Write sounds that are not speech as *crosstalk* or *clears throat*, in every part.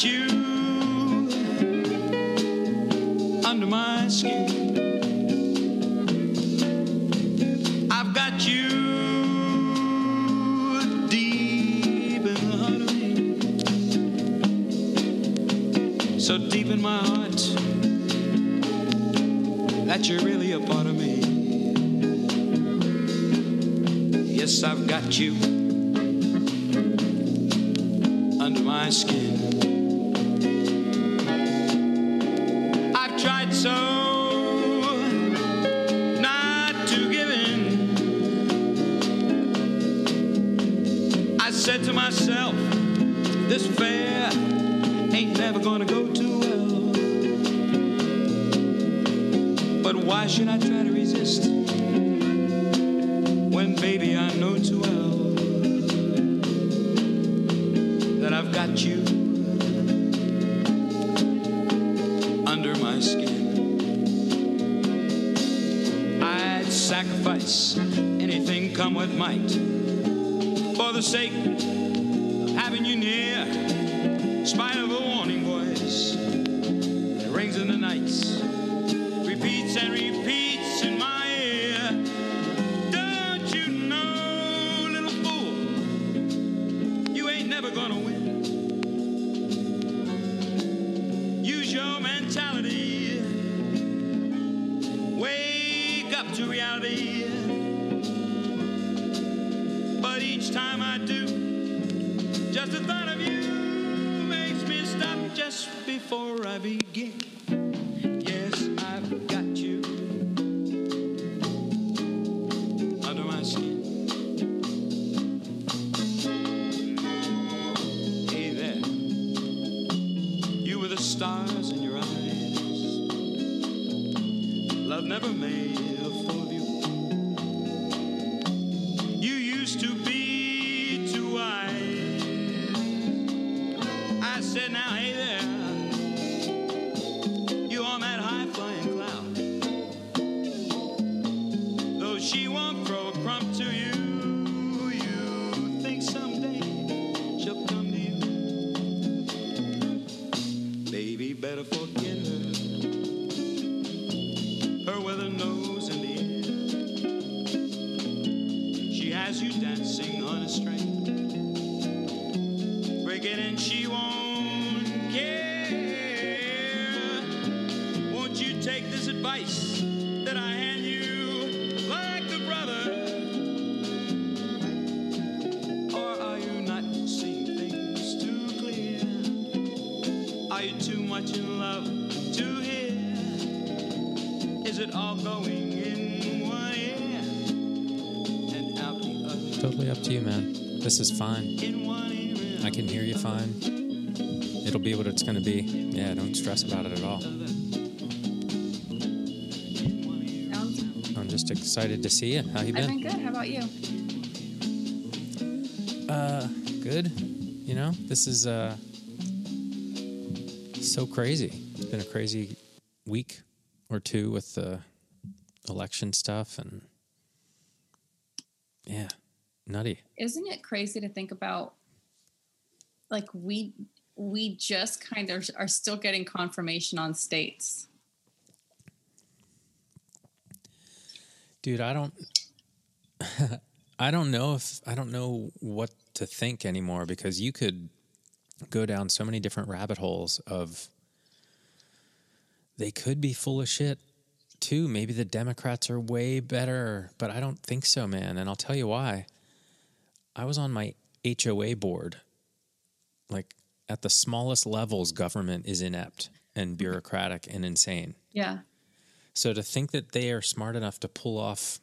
you said, now, hey This is fine. In one ear and I can hear you fine. It'll be what it's going to be. Yeah, don't stress about it at all. I'm just excited to see you. How you been? I've been? good. How about you? Uh, good. You know, this is uh so crazy. It's been a crazy week or two with the election stuff and yeah, nutty. Isn't it crazy to think about? Like we we just kind of are still getting confirmation on states. Dude, I don't *laughs* I don't know if I don't know what to think anymore because you could go down so many different rabbit holes of they could be full of shit too. Maybe the Democrats are way better, but I don't think so, man. And I'll tell you why. I was on my HOA board. Like at the smallest levels, government is inept and bureaucratic and insane. Yeah. So to think that they are smart enough to pull off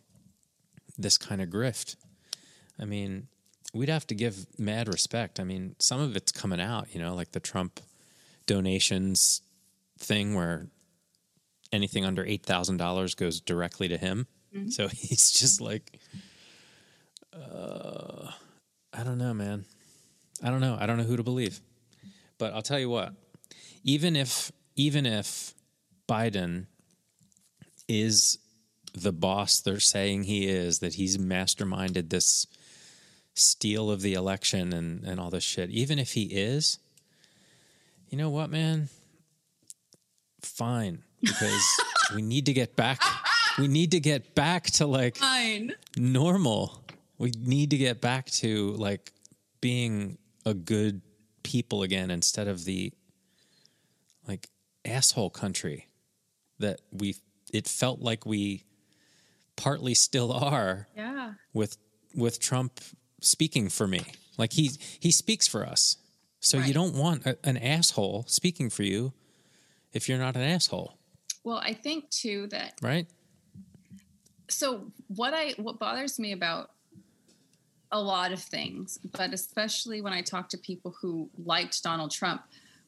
this kind of grift, I mean, we'd have to give mad respect. I mean, some of it's coming out, you know, like the Trump donations thing where anything under $8,000 goes directly to him. So *laughs* he's just like, uh, I don't know, man. I don't know. I don't know who to believe. But I'll tell you what, even if, even if Biden is the boss they're saying he is, that he's masterminded this steal of the election and, and all this shit, even if he is, you know what, man? Fine, because *laughs* we need to get back. We need to get back to like Fine. normal. We need to get back to like being a good people again instead of the like asshole country that we it felt like we partly still are Yeah. with with Trump speaking for me. Like he he speaks for us. So you don't want a, an asshole speaking for you if you're not an asshole, Well, I think too that right? so what I what bothers me about a lot of things, but especially when I talk to people who liked Donald Trump,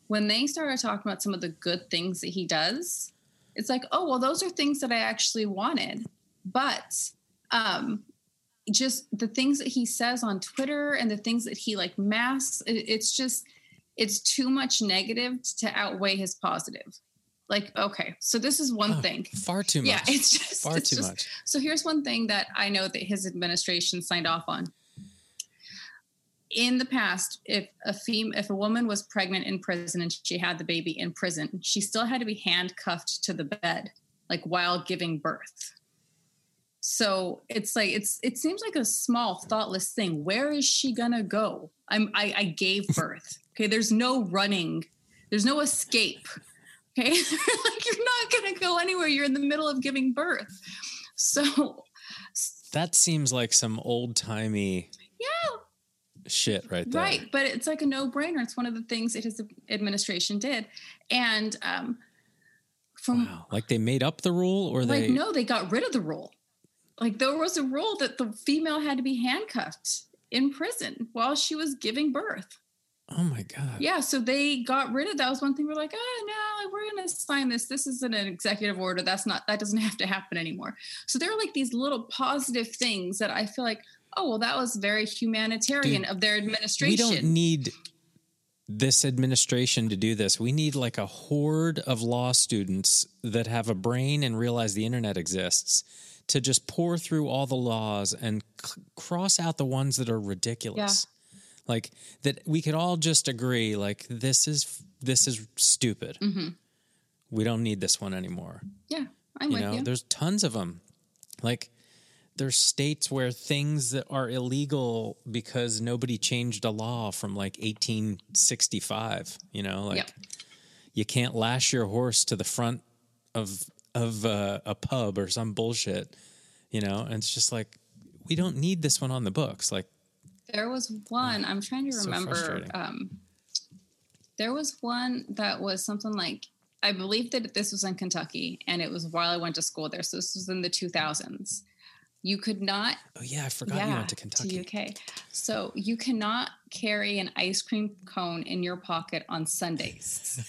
when they started talking about some of the good things that he does, it's like, oh well, those are things that I actually wanted, but um, just the things that he says on Twitter and the things that he like masks, it, it's just it's too much negative to outweigh his positive. Like, okay, so this is one Oh, thing. Far too much. Yeah, it's just far it's too just- much. so here's one thing that I know that his administration signed off on. In the past, if a fem- if a woman was pregnant in prison and she had the baby in prison, she still had to be handcuffed to the bed, like while giving birth. So it's like it's it seems like a small, thoughtless thing. Where is she gonna go? I'm I, I gave *laughs* birth. Okay, there's no running, there's no escape. Okay, *laughs* like you're not gonna go anywhere. You're in the middle of giving birth. So That seems like some old timey yeah, shit right there. right. But it's like a no brainer. It's one of the things that his administration did, and um, from Wow. Like they made up the rule or like they no, they got rid of the rule. Like there was a rule that the female had to be handcuffed in prison while she was giving birth. Oh my god. Yeah, so they got rid of that. Was one thing we're like, oh no, we're going to sign this. This isn't an executive order. That's not. That doesn't have to happen anymore. So there are like these little positive things that I feel like, oh well, that was very humanitarian Dude, of their administration We don't need this administration to do this. We need like a horde of law students that have a brain and realize the internet exists to just pour through all the laws and c- cross out the ones that are ridiculous. Like that we could all just agree like this is this is stupid. Mm-hmm. We don't need this one anymore. yeah, I'm You with know, you. there's tons of them. Like there's states where things that are illegal because nobody changed a law from like 1865, you know, like Yep. you can't lash your horse to the front of of uh, a pub or some bullshit, you know, and it's just like we don't need this one on the books. Like There was one. I'm trying to remember. frustrating. um, there was one that was something like I believe that this was in Kentucky, and it was while I went to school there. So this was in the 2000s. You could not oh yeah, I forgot you went to Kentucky. UK. So you cannot carry an ice cream cone in your pocket on Sundays.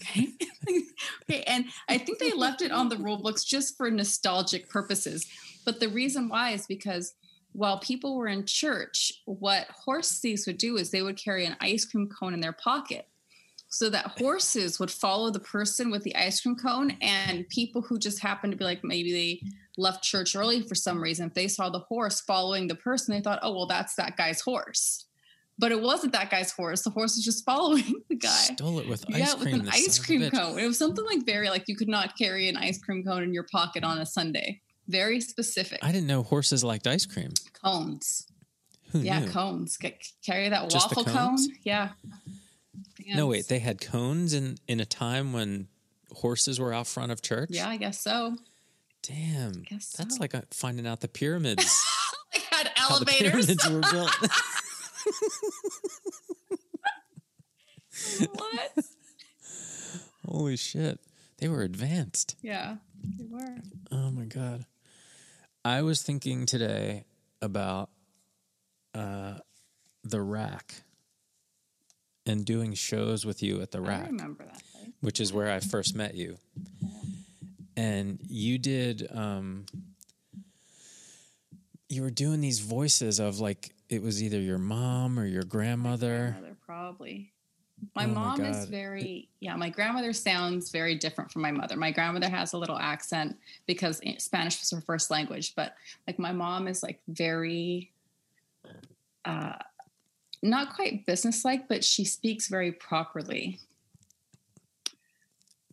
okay? *laughs* okay. And I think they left it on the rule books just for nostalgic purposes. But the reason why is because while people were in church, what horse thieves would do is they would carry an ice cream cone in their pocket. So that horses would follow the person with the ice cream cone, and people who just happened to be like maybe they left church early for some reason, if they saw the horse following the person, they thought, oh, well, that's that guy's horse. But it wasn't that guy's horse. The horse was just *laughs* following the guy. Stole it with ice cream. yeah, cream. with an ice son of a cream cone. It was something like very like you could not carry an ice cream cone in your pocket on a Sunday. Very specific. I didn't know horses liked ice cream. cones. Who Yeah, knew? cones. Carry that Just waffle cone. Yeah. No, wait, they had cones in in a time when horses were out front of church. Yeah, I guess so. Damn, Guess that's like finding out the pyramids. *laughs* They had how the elevators. pyramids were built. *laughs* *laughs* what? Holy shit, they were advanced. Yeah, they were. Oh my god. I was thinking today about uh, the rack and doing shows with you at the I remember that. Place. which is where I first met you. And you did um you were doing these voices of like it was either your mom or your grandmother. Grandmother, probably. My Oh my mom is very, yeah, my grandmother sounds very different from my mother. My grandmother has a little accent because Spanish was her first language, but like my mom is like very, uh, not quite businesslike, but she speaks very properly.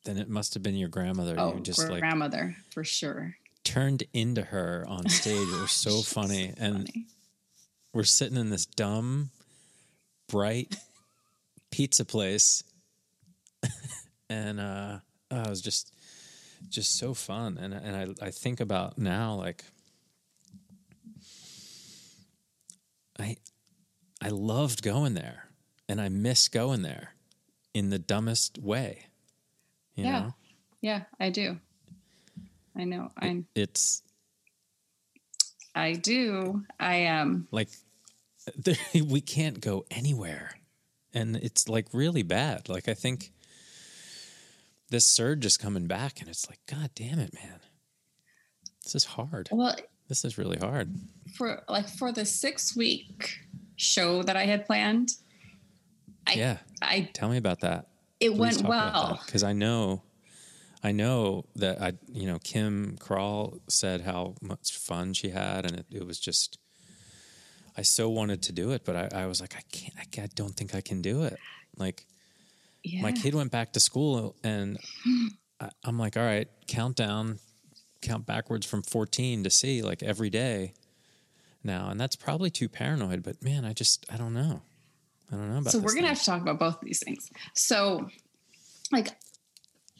then it must have been your grandmother. Oh, you just like grandmother for sure. turned into her on *laughs* stage. It was so funny. And funny. we're sitting in this dumb, bright pizza place. *laughs* and uh oh, it was just just so fun. And and I, I think about now like I I loved going there and I miss going there in the dumbest way. Yeah, know? yeah, I do. I know. I It's I do. I um. like there, *laughs* we can't go anywhere and it's like really bad like i think this surge is coming back and it's like god damn it man this is hard Well, this is really hard for like for the six week show that I had planned, I yeah. I tell me about that. It went well. because i know i know that i you know kim crawl said how much fun she had and it, it was just i so wanted to do it but i, I was like i can't I, can't- I don't think i can do it. Like Yeah. my kid went back to school and *gasps* I, I'm like, all right, countdown, count backwards from 14 to see like every day now. And that's probably too paranoid, but man, I just, I don't know. I don't know about so we're gonna thing. have to talk about both of these things. So, like,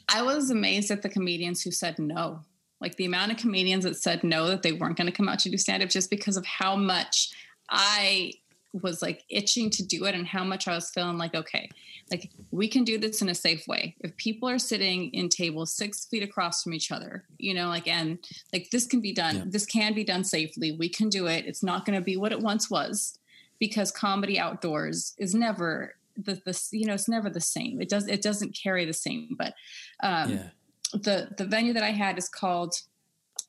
I was amazed at the comedians who said no. Like the amount of comedians that said no that they weren't going to come out to do stand up just because of how much I was like itching to do it and how much I was feeling like okay, like we can do this in a safe way. If people are sitting in tables six feet across from each other, you know, like and like this can be done. Yeah. This can be done safely. We can do it. It's not going to be what it once was because comedy outdoors is never the, the you know it's never the same it does it doesn't carry the same but um yeah. the the venue that i had is called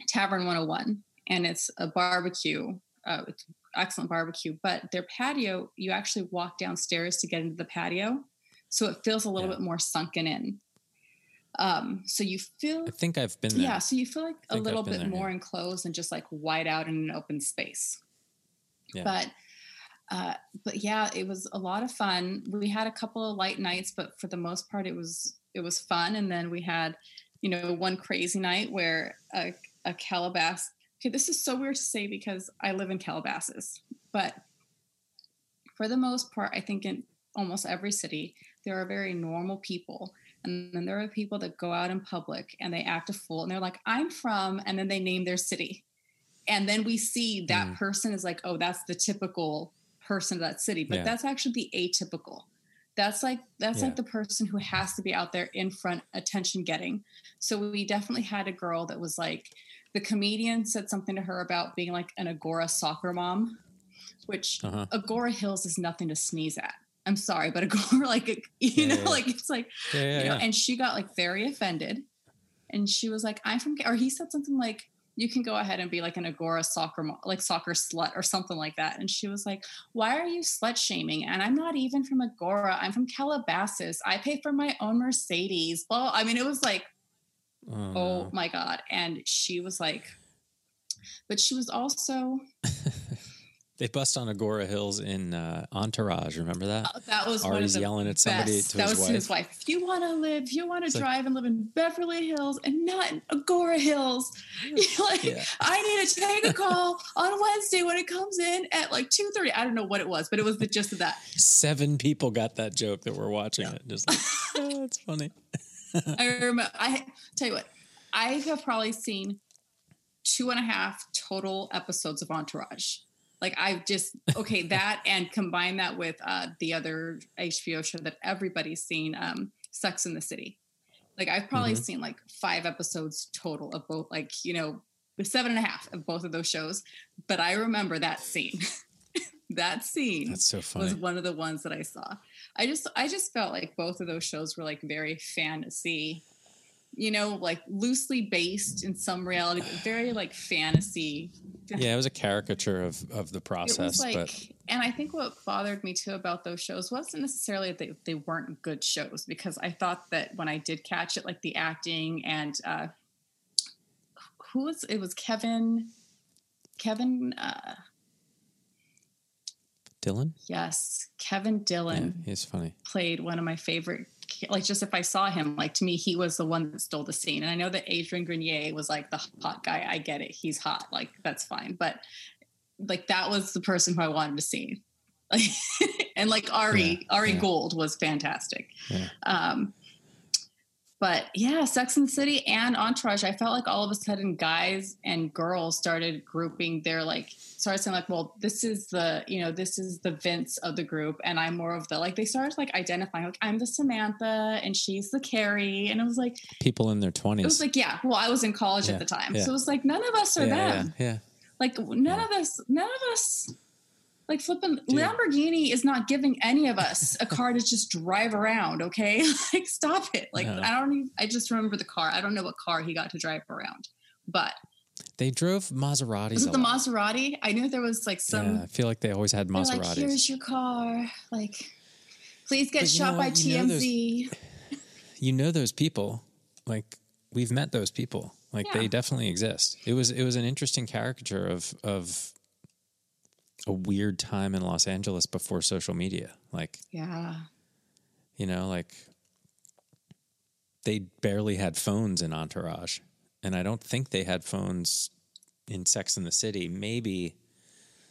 tavern 101 and it's a barbecue uh, it's excellent barbecue but their patio you actually walk downstairs to get into the patio so it feels a little Yeah. bit more sunken in um so you feel I think I've been there. yeah so you feel like a little bit there, more yeah. enclosed and just like wide out in an open space Yeah. but uh but yeah it was a lot of fun we had a couple of light nights but for the most part it was it was fun and then we had you know one crazy night where a, a calabash okay this is so weird to say because i live in calabasas but for the most part i think in almost every city there are very normal people and then there are people that go out in public and they act a fool and they're like i'm from and then they name their city and then we see that Mm. person is like oh that's the typical person of that city but Yeah. that's actually the atypical that's like that's Yeah. like the person who has to be out there in front attention getting so we definitely had a girl that was like the comedian said something to her about being like an Agoura soccer mom which Uh-huh. Agoura hills is nothing to sneeze at. I'm sorry but *laughs* Agoura like you Yeah, know yeah, like it's like Yeah, you know, and she got like very offended. And she was like i'm from or he said something like you can go ahead and be like an Agoura soccer mo- like soccer slut or something like that. And she was like why are you slut shaming? And i'm not even from Agoura. I'm from calabasas. I pay for my own mercedes. Well i mean it was like oh, oh my god and she was like but she was also *laughs* they bust on Agoura Hills in uh, Entourage. Remember that? that was one of Ari's yelling at somebody best. to that his was wife. to his wife. If you want to live, you want to It's like- drive and live in Beverly Hills and not in Agoura Hills, *laughs* like, Yeah. I need to take a call on Wednesday when it comes in at like two thirty. I don't know what it was, but it was the gist of that. Seven people got that joke that were watching it. Just like, *laughs* oh, it's funny. I *laughs* remember. I tell you what, I have probably seen two and a half total episodes of Entourage. Like I've just okay *laughs* that and combine that with uh, the other HBO show that everybody's seen, um, Sex in the City. Like I've probably Mhm. seen like five episodes total of both, like you know, seven and a half of both of those shows. But I remember that scene. *laughs* that scene That's so funny. was one of the ones that I saw. I just I just felt like both of those shows were like very fantasy, you know, like loosely based in some reality, but very like fantasy. Yeah, it was a caricature of of the process, like, but and I think what bothered me too about those shows wasn't necessarily that they, they weren't good shows because I thought that when I did catch it, like the acting and uh, who was it was Kevin, Kevin, uh, Dillon, yes, Kevin yeah, Dillon he's funny. played one of my favorite like just if I saw him, like to me, he was the one that stole the scene. And I know that Adrian Grenier was like the hot guy. I get it. He's hot. Like that's fine. But like that was the person who I wanted to see. Like *laughs* and like Ari, Yeah, Ari yeah. Gold was fantastic. Yeah. Um but yeah, Sex and the City and Entourage, I felt like all of a sudden guys and girls started grouping their like started saying like, well, this is the, you know, this is the Vince of the group, and I'm more of the like they started like identifying like I'm the Samantha and she's the Carrie. And it was like People in their 20s. it was like, yeah, well, I was in college Yeah, at the time. yeah. So it was like none of us are yeah, them. yeah, yeah. Like none of us, none of us like flipping Dude. Lamborghini is not giving any of us a car to just drive around, okay? *laughs* like stop it. Like No. I don't even I just remember the car. I don't know what car he got to drive around. But They drove Maseratis. was it the lot. Maserati? I knew there was like some yeah, I feel like they always had they're like Maseratis. here's your car. Like please get But you shot know by? You know those- TMZ. *laughs* you know those people like we've met those people like Yeah. they definitely exist it was it was an interesting caricature of of a weird time in los angeles before social media like yeah. you know like they barely had phones in entourage and i don't think they had phones in sex in the city maybe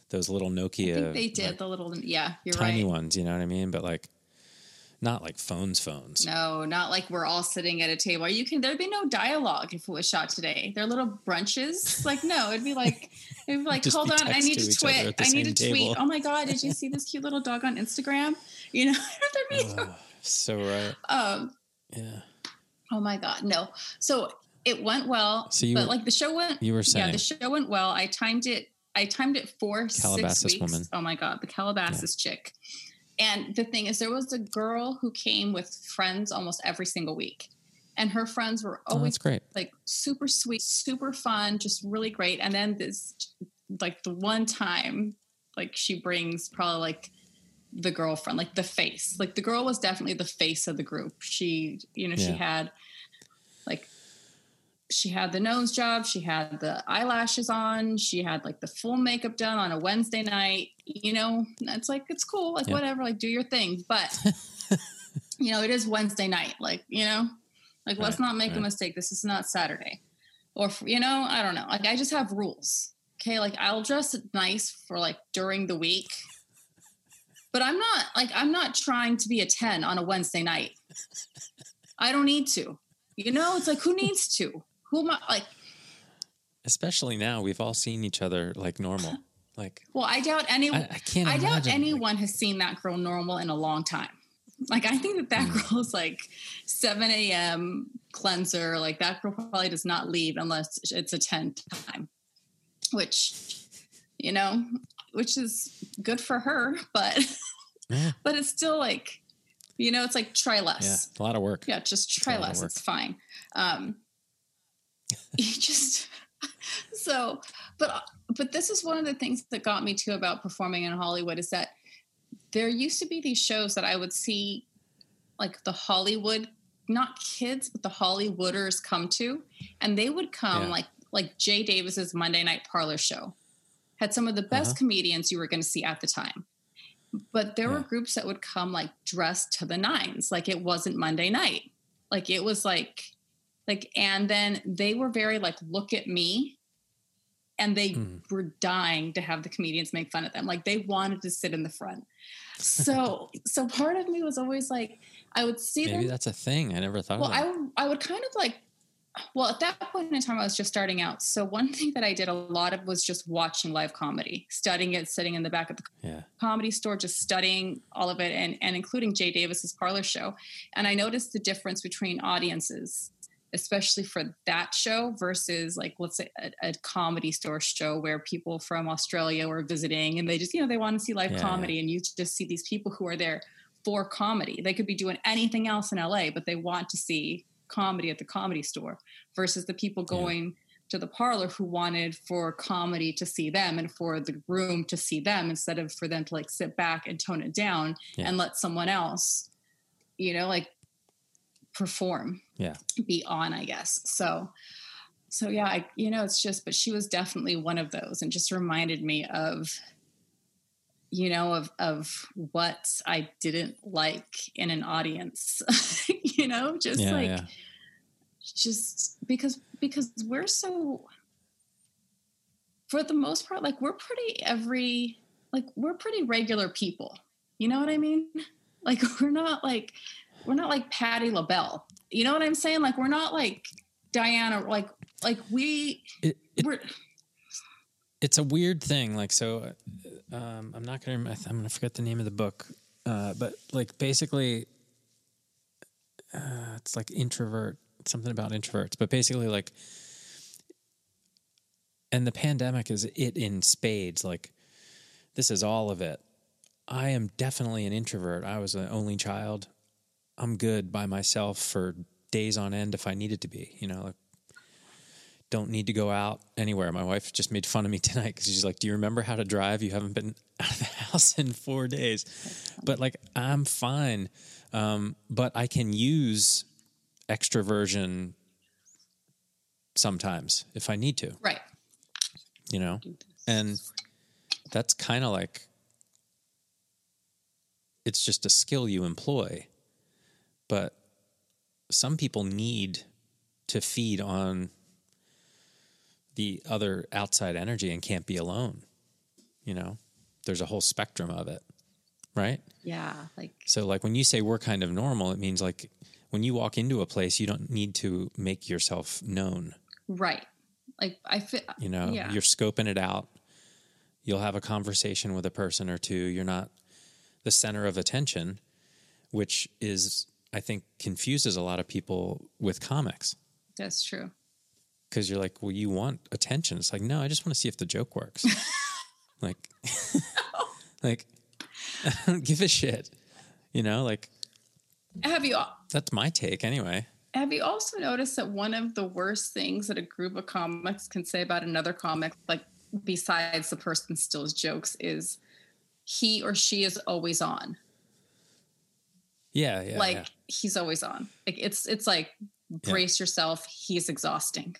those little nokia I think they did like, the little yeah, you're tiny right. ones you know what i mean but like not like phones phones No, not like we're all sitting at a table. You can there'd be no dialogue if it was shot today. They're little brunches. Like no, it'd be like it'd be like, *laughs* Just hold be on, I need to tweet. I need to same tweet. table. Oh my god, did you see this cute little dog on Instagram? You know, *laughs* there'd be Ugh, so right um yeah oh my god, no. So it went well. So you but were- like the show went you were saying yeah, the show went well. I timed it. I timed it for Calabasas six weeks. woman. Oh my god, the Calabasas chick. And the thing is, there was a girl who came with friends almost every single week, and her friends were oh, always that's great like super sweet, super fun, just really great. And then this, like the one time, like she brings probably like the girlfriend, like the face. Like the girl was definitely the face of the group. She, you know, she had like she had the nose job, she had the eyelashes on, she had like the full makeup done on a Wednesday night. You know, it's like it's cool, like Yeah. whatever, like do your thing. But *laughs* you know, it is Wednesday night, like you know, like let's not make a mistake. This is not Saturday, or you know, I don't know. Like I just have rules. Okay, like I'll dress nice for like during the week, but I'm not like I'm not trying to be a ten on a Wednesday night. I don't need to. You know, it's like who needs to? Who am I like? especially now we've all seen each other like normal *laughs* like Well, I doubt anyone. i, I can't I doubt imagine, like- anyone has seen that girl normal in a long time. Like I think that that Mm. girl is like 7 a.m. cleanser. Like that girl probably does not leave unless it's a 10 time, which you know, which is good for her, but *laughs* yeah, but it's still like, you know, it's like try less. yeah a lot of work Yeah, just try less. It's fine. Um, *laughs* you just so, but but this is one of the things that got me too about performing in Hollywood is that there used to be these shows that I would see, like the Hollywood, not kids, but the Hollywooders come to, and they would come Yeah. like like Jay Davis's Monday Night Parlor show had some of the best Uh-huh. comedians you were going to see at the time. But there were groups that would come like dressed to the nines, like it wasn't Monday night. Like it was like, like, and then they were very like, look at me. And they Mm. were dying to have the comedians make fun of them. Like they wanted to sit in the front. So, *laughs* so part of me was always like, I would see maybe them that's a thing i never thought well, of I I would kind of like, well, at that point in time, I was just starting out. So one *laughs* thing that I did a lot of was just watching live comedy, studying it, sitting in the back of the yeah comedy store, just studying all of it, and and including Jay Davis's parlor show. And I noticed the difference between audiences, especially for that show versus like let's say a, a comedy store show where people from Australia were visiting and they just you know they want to see live Yeah, comedy, and you just see these people who are there for comedy. They could be doing anything else in LA, but they want to see comedy at the comedy store versus the people Yeah. going to the parlor who wanted for comedy to see them and for the room to see them instead of for them to like sit back and tone it down Yeah. and let someone else, you know, like perform, Yeah. be on, I guess. So, so yeah, I, you know, it's just, but she was definitely one of those and just reminded me of you know, of of what I didn't like in an audience. *laughs* you know, just Yeah, like yeah. just because because we're so for the most part, like we're pretty every like we're pretty regular people. You know what I mean? Like *laughs* we're not like we're not like Patti LaBelle. You know what I'm saying? Like we're not like Diana. Like like we It, it, we're it's a weird thing. Like, so uh, um, I'm not gonna. I'm gonna forget the name of the book, uh, but like basically, uh, it's like introvert. Something about introverts, but basically, like, and the pandemic is it in spades. Like, this is all of it. I am definitely an introvert. I was an only child. I'm good by myself for days on end if I needed to be. You know, like don't need to go out anywhere. My wife just made fun of me *laughs* tonight because she's like, "Do you remember how to drive? You haven't been *laughs* out of the house in four days." But like, I'm fine. Um, but I can use extroversion sometimes if I need to, right. you know, and that's kind of like it's just a skill you employ. But some people need to feed on the other outside energy and can't be alone. You know, there's a whole spectrum of it, right? Yeah. Like So, like when you say we're kind of normal, it means like when you walk into a place, you don't need to make yourself known. right. Like I feel uh, You know, Yeah. you're scoping it out. You'll have a conversation with a person or two. You're not the center of attention, which is, I think, confuses a lot of people with comics That's true. because you're like, well, you want attention. It's like, no, I just want to see if the joke works. *laughs* like, *laughs* like, *laughs* I don't give a shit. You know, like Have you that's my take anyway. Have you also noticed that one of the worst things that a group of comics can say about another comic, like besides the person steals jokes, is he or she is always on. Yeah, yeah. like yeah. he's always on. Like it's it's like brace yourself. He's exhausting.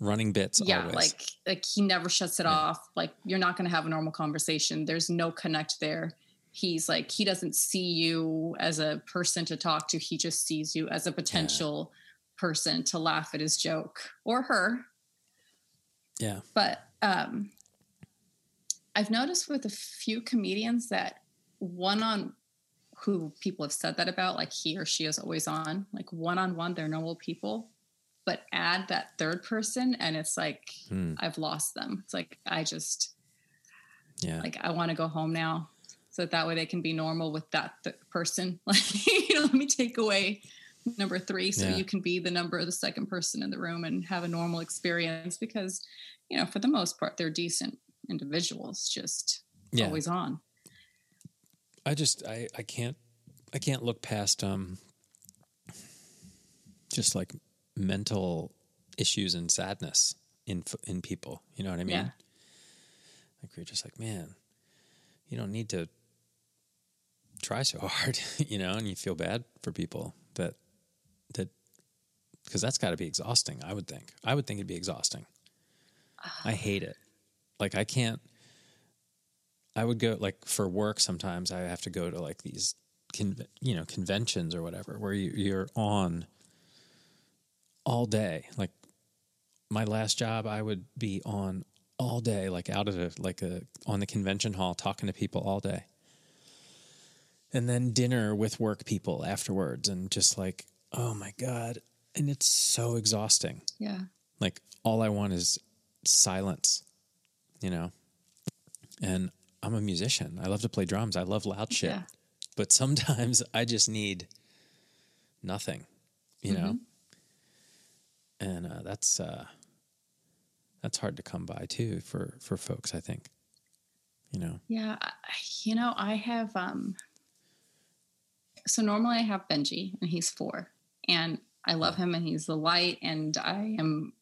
running bits. yeah, always. like like he never shuts it off. Like you're not going to have a normal conversation. There's no connect there. He's like he doesn't see you as a person to talk to. He just sees you as a potential person to laugh at his joke or her. yeah, But um I've noticed with a few comedians that one on who people have said that about, like he or she is always on, like one on one, they're normal people. But add that third person, and it's like Hmm. I've lost them. It's like I just yeah. like I want to go home now, so that, that way they can be normal with that th- person. *laughs* Like you know, let me take away number three, so Yeah. you can be the number of the second person in the room and have a normal experience. Because you know, for the most part, they're decent individuals. Just Yeah. always on. I just I I can't I can't look past um just like mental issues and sadness in in people. You know what I mean? Yeah. Like we're just like, man, you don't need to try so *laughs* hard, you know, and you feel bad for people that that because that's got to be exhausting. I would think. I would think it'd be exhausting. I hate it. Like I can't. I would go like for work. Sometimes I have to go to like these, con- you know, conventions or whatever, where you, you're on all day. Like my last job, I would be on all day, like out of a like a on the convention hall, talking to people all day, and then dinner with work people afterwards, and just like, oh my god, and it's so exhausting. Yeah. Like all I want is silence, you know. And I'm a musician. I love to play drums. I love loud shit. Yeah. But sometimes *laughs* I just need nothing, you know. And uh, that's uh, that's hard to come by too for for folks. I think, you know. Yeah, you know, I have um so normally I have Benji and he's 4 and I love him and he's the light and I am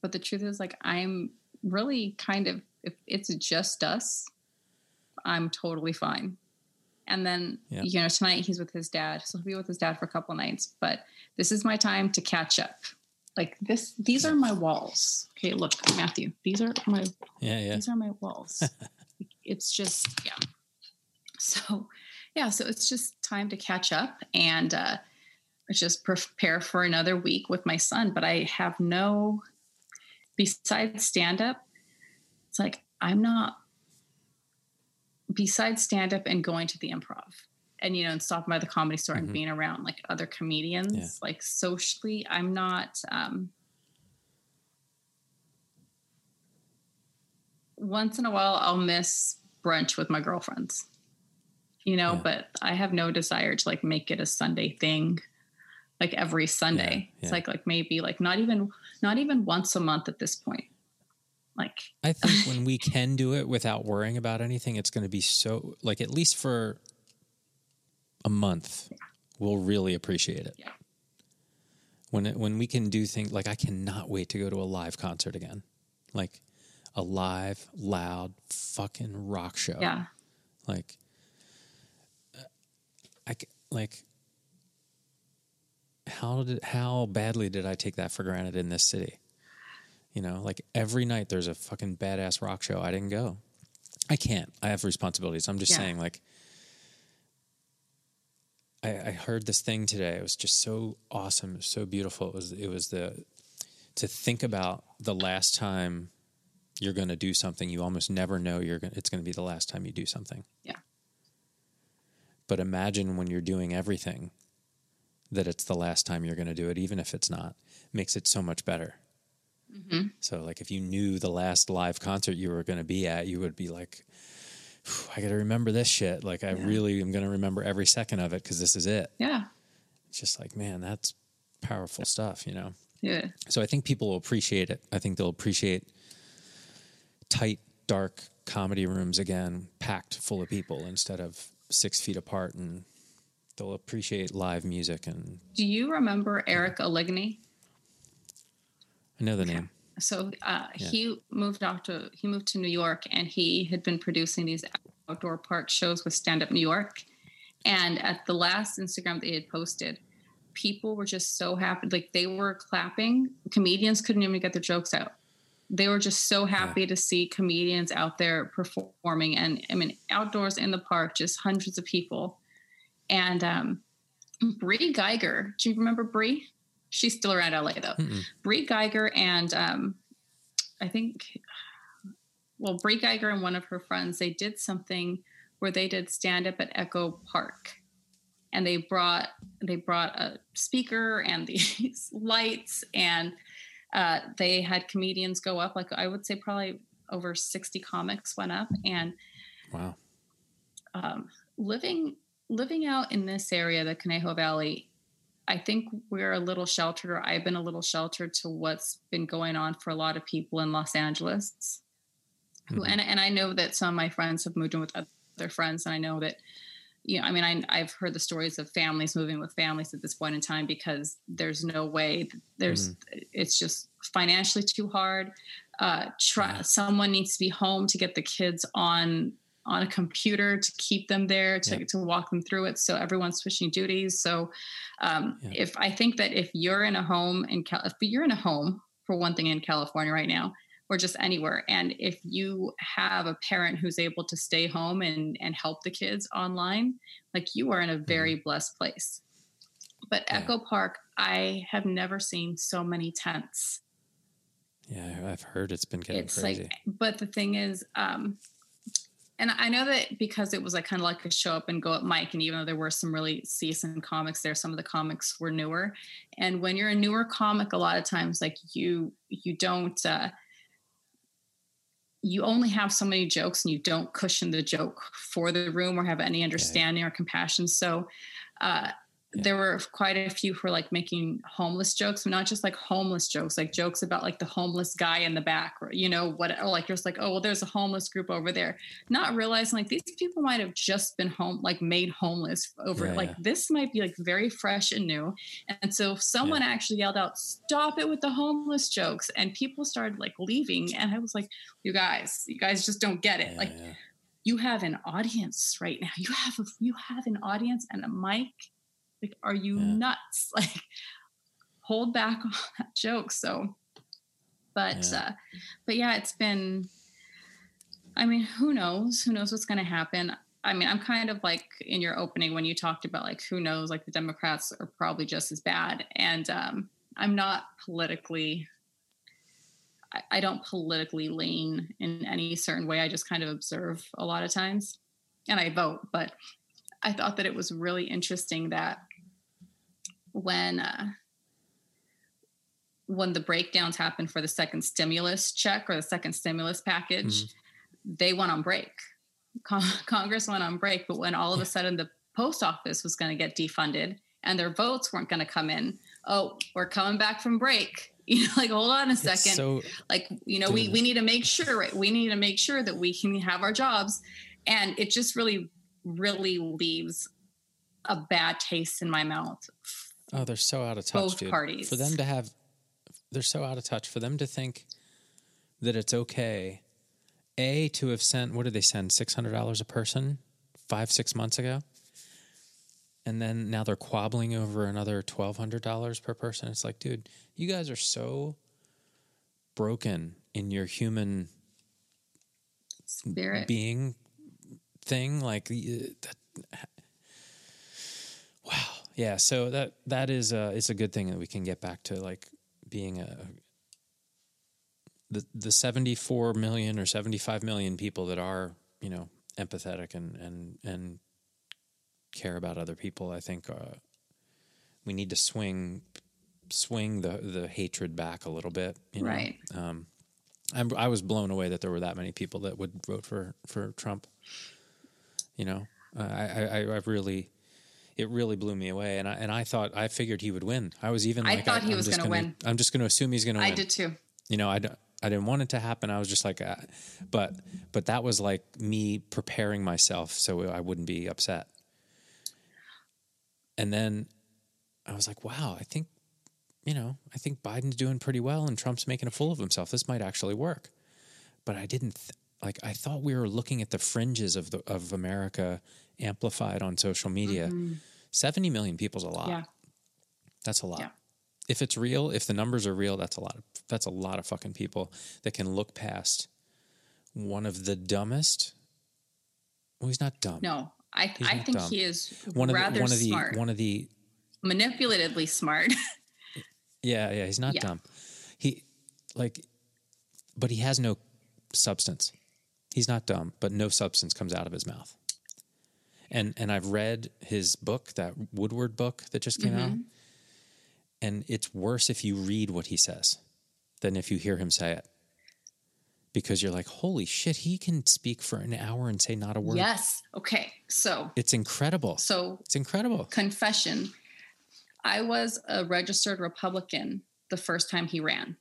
but the truth is like I'm really kind of if it's just us I'm totally fine. And then Yeah. you know tonight he's with his dad. So he'll be with his dad for a couple nights, but this is my time to catch up. Like this these are my walls. Okay, look, Matthew. These are my Yeah, yeah. these are my walls. *laughs* it's just yeah. So yeah, so it's just time to catch up and uh, just prepare for another week with my son. But I have no besides stand up. It's like I'm not besides stand up and going to the improv and you know and stopping by the comedy store mm-hmm. and being around like other comedians yeah. like socially i'm not um once in a while i'll miss brunch with my girlfriends you know yeah. but i have no desire to like make it a sunday thing like every sunday yeah, it's like like maybe like not even not even once a month at this point like i think when we *laughs* can do it without worrying about anything it's going to be so like at least for a month yeah. we'll really appreciate it. Yeah. When it, when we can do things like i cannot wait to go to a live concert again. Like a live loud fucking rock show. Yeah. Like uh, i like how did how badly did i take that for granted in this city you know, like every night there's a fucking badass rock show. I didn't go. I can't. I have responsibilities. I'm just yeah. saying, like, I, I, heard this thing today. It was just so awesome. It was so beautiful. It was, it was the, to think about the last time you're going to do something, you almost never know you're gonna, it's going to be the last time you do something. Yeah. But imagine when you're doing everything that it's the last time you're going to do it, even if it's not, makes it so much better. Mm-hmm. So, like, if you knew the last live concert you were going to be at, you would be like, I got to remember this shit. Like, I yeah. really am going to remember every second of it because this is it. Yeah. It's just like, man, that's powerful stuff, you know? Yeah. So, I think people will appreciate it. I think they'll appreciate tight, dark comedy rooms again, packed full of people instead of six feet apart. And they'll appreciate live music. And do you remember Eric Oligny? I know the name. So uh, yeah. he moved out to he moved to New York, and he had been producing these outdoor park shows with Stand Up New York. And at the last Instagram they had posted, people were just so happy. Like they were clapping. Comedians couldn't even get their jokes out. They were just so happy yeah. to see comedians out there performing. And I mean, outdoors in the park, just hundreds of people. And um, Brie Geiger, do you remember Brie? She's still around LA though. Mm-mm. Brie Geiger and um, I think, well, Brie Geiger and one of her friends, they did something where they did stand up at Echo Park, and they brought they brought a speaker and *laughs* these lights, and uh, they had comedians go up. Like I would say, probably over sixty comics went up, and wow, um, living living out in this area, the Conejo Valley, I think we're a little sheltered, or I've been a little sheltered to what's been going on for a lot of people in Los Angeles. Who, mm-hmm. and, and I know that some of my friends have moved in with other friends, and I know that, you know, I mean, I, I've heard the stories of families moving with families at this point in time because there's no way, there's, mm-hmm. it's just financially too hard. Uh, try, yeah. Someone needs to be home to get the kids on on a computer to keep them there to, yeah. to walk them through it so everyone's switching duties so um, yeah. if i think that if you're in a home in Cal- if you're in a home for one thing in california right now or just anywhere and if you have a parent who's able to stay home and and help the kids online like you are in a very mm-hmm. blessed place but yeah. echo park i have never seen so many tents yeah i've heard it's been getting it's crazy like but the thing is um and I know that because it was like kind of like a show up and go up mic, and even though there were some really seasoned comics there, some of the comics were newer. And when you're a newer comic, a lot of times like you you don't uh, you only have so many jokes, and you don't cushion the joke for the room or have any understanding or compassion. So uh, yeah. there were quite a few who were like making homeless jokes, not just like homeless jokes, like jokes about like the homeless guy in the back, or you know what? Or like just like, oh well, there's a homeless group over there, not realizing like these people might have just been home, like made homeless over. Yeah, like yeah. this might be like very fresh and new, and so someone actually yelled out, "Stop it with the homeless jokes!" and people started like leaving, and I was like, "You guys, you guys just don't get it." like you have an audience right now. You have a, you have an audience and a mic like, are you yeah. nuts? *laughs* Like, hold back on *laughs* that joke. So, but, yeah. uh, but yeah, it's been, I mean, who knows? Who knows what's going to happen? I mean, I'm kind of like in your opening when you talked about like who knows, like the Democrats are probably just as bad, and um, I'm not politically. I, I don't politically lean in any certain way. I just kind of observe a lot of times, and I vote. But I thought that it was really interesting that when uh, when the breakdowns happened for the second stimulus check or the second stimulus package, mm-hmm. they went on break. Con- *laughs* Congress went on break, but when all of a sudden the post office was going to get defunded and their votes weren't going to come in, oh, we're coming back from break. *laughs* You know, like hold on a second. So, like, you know, we we need to make sure, right? We need to make sure that we can have our jobs. And it just really, really leaves a bad taste in my mouth. Oh, they're so out of touch, Both dude. Parties. For them to have they're so out of touch for them to think that it's okay a to have sent what did they send $600 a person five six months ago and then now they're quabbling over another $1200 per person it's like dude you guys are so broken in your human spirit being thing like that *sighs* wow. Yeah so that that is uh it's a good thing that we can get back to like being a the the 74 million or 75 million people that are you know empathetic and and and care about other people i think uh, we need to swing swing the the hatred back a little bit you know? right. Um, I'm, i was blown away that there were that many people that would vote for for trump you know uh, I, I i really it really blew me away. And I and I thought I figured he would win. I was even. Like I thought I, he was going to win. I'm just going to assume he's going to win. I did too. You know, I don't. I didn't want it to happen. I was just like, uh, but but that was like me preparing myself so I wouldn't be upset. And then I was like, wow, I think, you know, I think Biden's doing pretty well and Trump's making a fool of himself. This might actually work. But I didn't th- like. I thought we were looking at the fringes of the of America amplified on social media. Mm-hmm. 70 million people's a lot. Yeah. That's a lot. Yeah. If it's real, if the numbers are real, that's a lot of that's a lot of fucking people that can look past one of the dumbest. Well, he's not dumb. No, I I think dumb. he is one of the, one of the smart. one of the manipulatively smart. *laughs* yeah, yeah, he's not yeah. dumb. He like but he has no substance. He's not dumb, but no substance comes out of his mouth and and I've read his book, that Woodward book that just came mm-hmm. out, and it's worse if you read what he says than if you hear him say it, because you're like, holy shit, he can speak for an hour and say not a word. Yes. Okay. So it's incredible. So it's incredible. Confession: I was a registered Republican the first time he ran.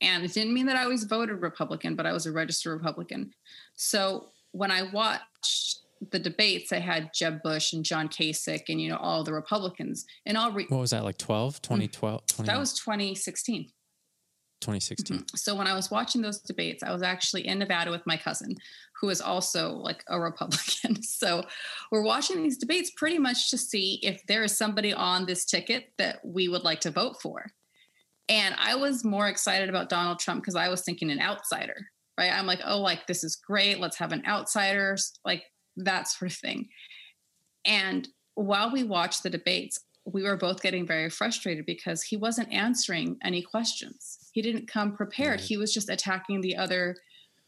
And it didn't mean that I always voted Republican, but I was a registered Republican. So when I watched the debates, I had Jeb Bush and John Kasich and, you know, all the Republicans. And all re- what was that, like 12, 2012? 20, that was 2016. 2016. Mm-hmm. So when I was watching those debates, I was actually in Nevada with my cousin, who is also like a *laughs* Republican. so we're watching these debates pretty much to see if there is somebody on this ticket that we would like to vote for. And I was more excited about Donald Trump because I was thinking an outsider, right? I'm like, oh, like this is great. Let's have an outsider. Like that sort of thing. And while we watched the debates, we were both getting very frustrated because he wasn't answering any questions. He didn't come prepared. Right. He was just attacking the other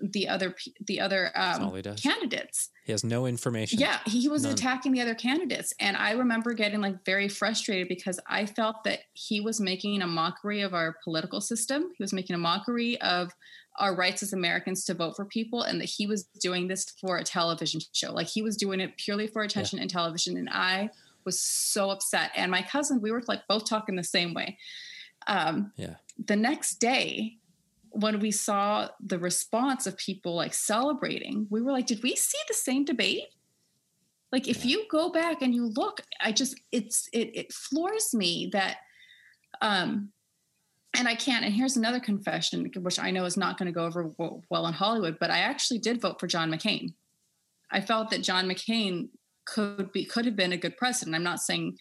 the other the other um, candidates. He has no information. Yeah, he was None. attacking the other candidates, and I remember getting like very frustrated because I felt that he was making a mockery of our political system. He was making a mockery of our rights as Americans to vote for people, and that he was doing this for a television show. Like he was doing it purely for attention yeah. and television, and I was so upset. And my cousin, we were like both talking the same way. Um, yeah. The next day, when we saw the response of people like celebrating, we were like, did we see the same debate? Like if you go back and you look, I just it's it it floors me that um and I can't. And here's another confession, which I know is not going to go over well in Hollywood, but I actually did vote for John McCain. I felt that John McCain could be could have been a good president. I'm not saying,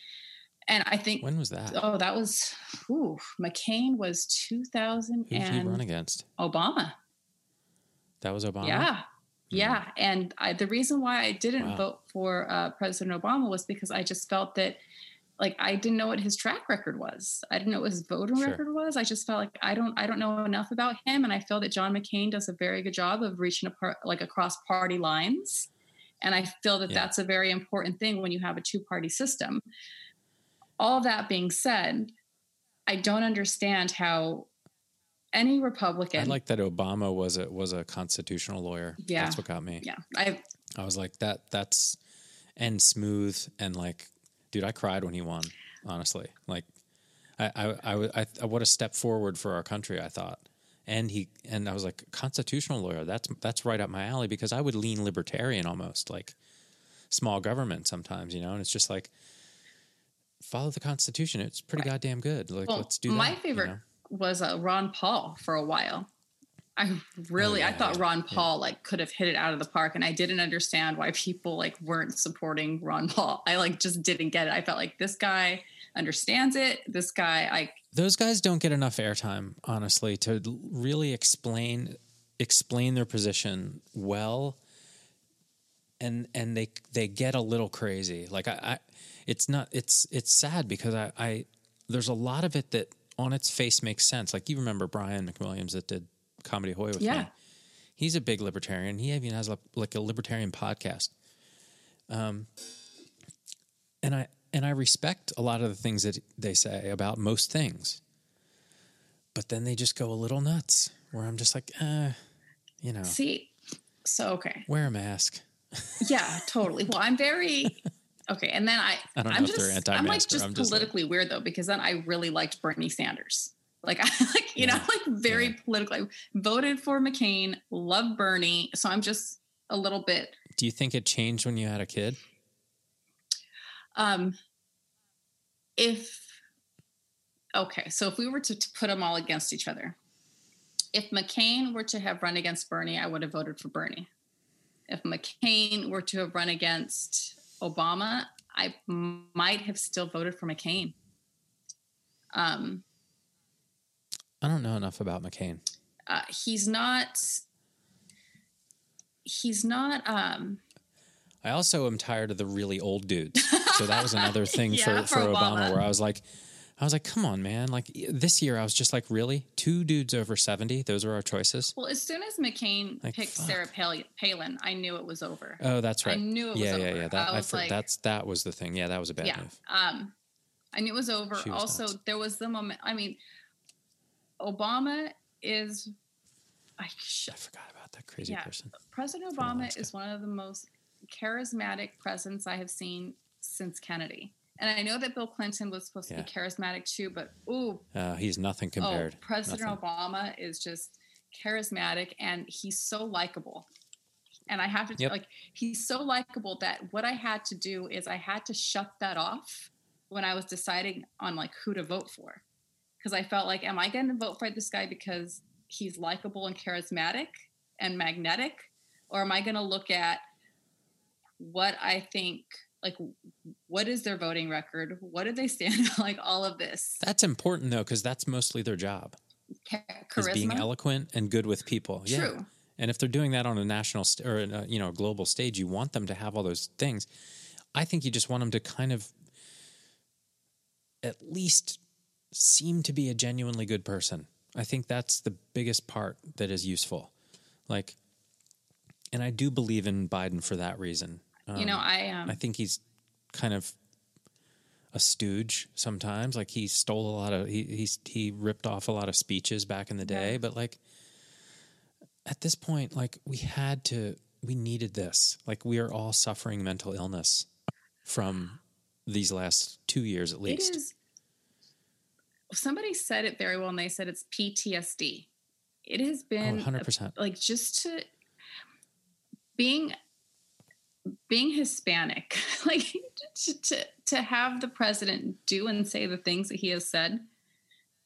and I think when was that? Oh, that was ooh, McCain was 2000 Who did he run against? Obama. That was Obama. Yeah, Yeah, and I, the reason why I didn't Wow. vote for uh, President Obama was because I just felt that, like, I didn't know what his track record was. I didn't know what his voting Sure. record was. I just felt like I don't, I don't know enough about him, and I feel that John McCain does a very good job of reaching a apart, like across party lines, and I feel that Yeah. that's a very important thing when you have a two-party system. All that being said, I don't understand how any Republican. I like that Obama was a was a constitutional lawyer. Yeah. that's what got me. yeah, I I was like that. That's and smooth and like, dude, I cried when he won. Honestly, like, I, I, I, I, what a step forward for our country. I thought, and he and I was like, constitutional lawyer. That's that's right up my alley because I would lean libertarian almost like small government sometimes, you know. And it's just like follow the Constitution. It's pretty Right. goddamn good. Like, Well, let's do my that, you favorite know? was uh, Ron Paul for a while. I really, I Oh, yeah, thought yeah, Ron yeah. Paul like could have hit it out of the park, and I didn't understand why people like weren't supporting Ron Paul. I like just didn't get it. I felt like this guy understands it. This guy, I those guys don't get enough airtime honestly to really explain explain their position well and and they they get a little crazy like i, I it's not it's it's sad because I, I there's a lot of it that on its face makes sense. Like you remember brian mcwilliams that did comedy hoy with Yeah. me? He's a big libertarian. He even has a, like a libertarian podcast. Um and i and i respect a lot of the things that they say about most things. But then they just go a little nuts where i'm just like eh, you know. See. So okay, wear a mask. *laughs* Yeah, totally. Well, I'm very okay, and then I, I don't know I'm if they're just, I'm like just I'm just like- politically weird though because then I really liked Bernie Sanders. Like I *laughs* like you know like very Yeah. politically I voted for McCain, love Bernie, so I'm just a little bit do you think it changed when you had a kid um if okay so if we were to, to put them all against each other if mccain were to have run against bernie i would have voted for bernie if mccain were to have run against obama I might have still voted for mccain um i don't know enough about mccain uh, he's not he's not um i also am tired of the really old dudes so that was another *laughs* thing Yeah, for, for for obama. Obama. where i was like i was like come on man. Like this year i was just like really? Two dudes over 70 those are our choices? Well as soon as mccain Like, picked fuck. sarah Pal- palin i knew it was over. Oh that's right. I knew it was yeah yeah over. yeah. That I I was for, like- that's that was the thing. Yeah that was a bad yeah move. um i knew it was over. Was also nuts. there was the moment i mean obama is i sh- i forgot about that crazy Yeah. person. President obama is one of the most charismatic presidents i have seen since kennedy and i know that bill clinton was supposed to be charismatic too but ooh. Uh, he's nothing compared. Oh president Nothing. obama is just charismatic and he's so likable. And i have to Yep. like he's so likable that what i had to do is i had to shut that off when i was deciding on like who to vote for. Because i felt like am i going to vote for this guy because he's likable and charismatic and magnetic? Or am i going to look at what i think like what is their voting record what do they stand on? *laughs* like all of this that's important though because that's mostly their job Cha- is being eloquent and good with people. Yeah. True. And if they're doing that on a national st- or a, you know global stage, you want them to have all those things. I think you just want them to kind of at least seem to be a genuinely good person. I think that's the biggest part that is useful. Like, and I do believe in Biden for that reason. You know Um, i um I think he's kind of a stooge sometimes. Like he stole a lot of he he's he ripped off a lot of speeches back in the day, Yeah. but like at this point, like we had to we needed this. Like we are all suffering mental illness from these last two years at least. is somebody said it very well and they said it's ptsd it has Oh, been 100%. like just to being being hispanic *laughs* like to, to to have the president do and say the things that he has said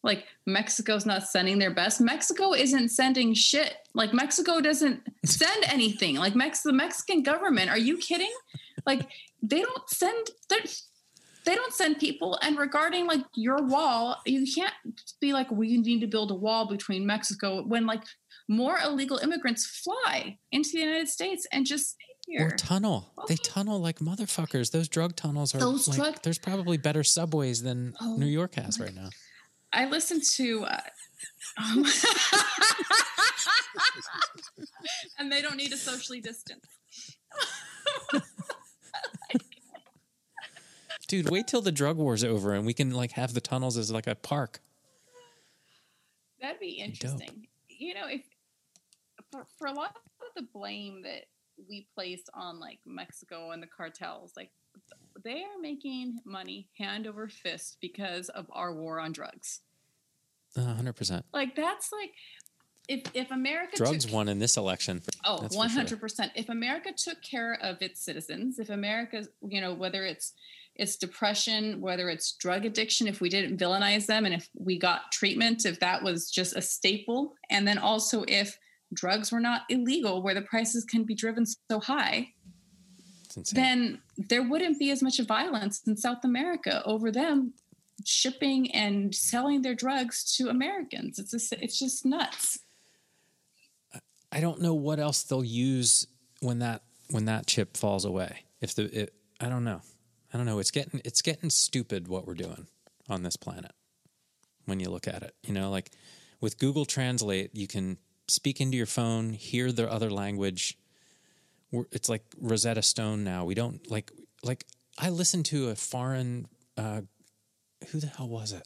like mexico's not sending their best. Mexico isn't sending shit. Like mexico doesn't *laughs* send anything. Like Mex- the mexican government are you kidding? Like they don't send they're- they don't send people. And regarding like your wall you can't be like we need to build a wall between mexico when like more illegal immigrants fly into the United States and just here. Or tunnel. They tunnel like motherfuckers. Those drug tunnels are Those like, drug- there's probably better subways than Oh, New York has right now. I listened to, uh, um, *laughs* and they don't need to socially distance. *laughs* Dude, wait till the drug war's over and we can like have the tunnels as like a park. That'd be dope. interesting. You know, if for, for a lot of the blame that we place on like Mexico and the cartels, like they are making money hand over fist because of our war on drugs. Hundred percent. Like that's like if if America Drugs took, won in this election. Oh, for 100%. If America took care of its citizens, if America, you know, whether it's it's depression, whether it's drug addiction, if we didn't villainize them and if we got treatment, if that was just a staple, and then also if drugs were not illegal where the prices can be driven so high, then there wouldn't be as much violence in South America over them shipping and selling their drugs to Americans. It's just, it's just nuts. I don't know what else they'll use when that when that chip falls away. If the it, I don't know. I don't know. It's getting it's getting stupid what we're doing on this planet. When you look at it, you know, like with Google Translate, you can speak into your phone, hear the other language. We're, it's like Rosetta Stone now. We don't like like I listened to a foreign uh, who the hell was it?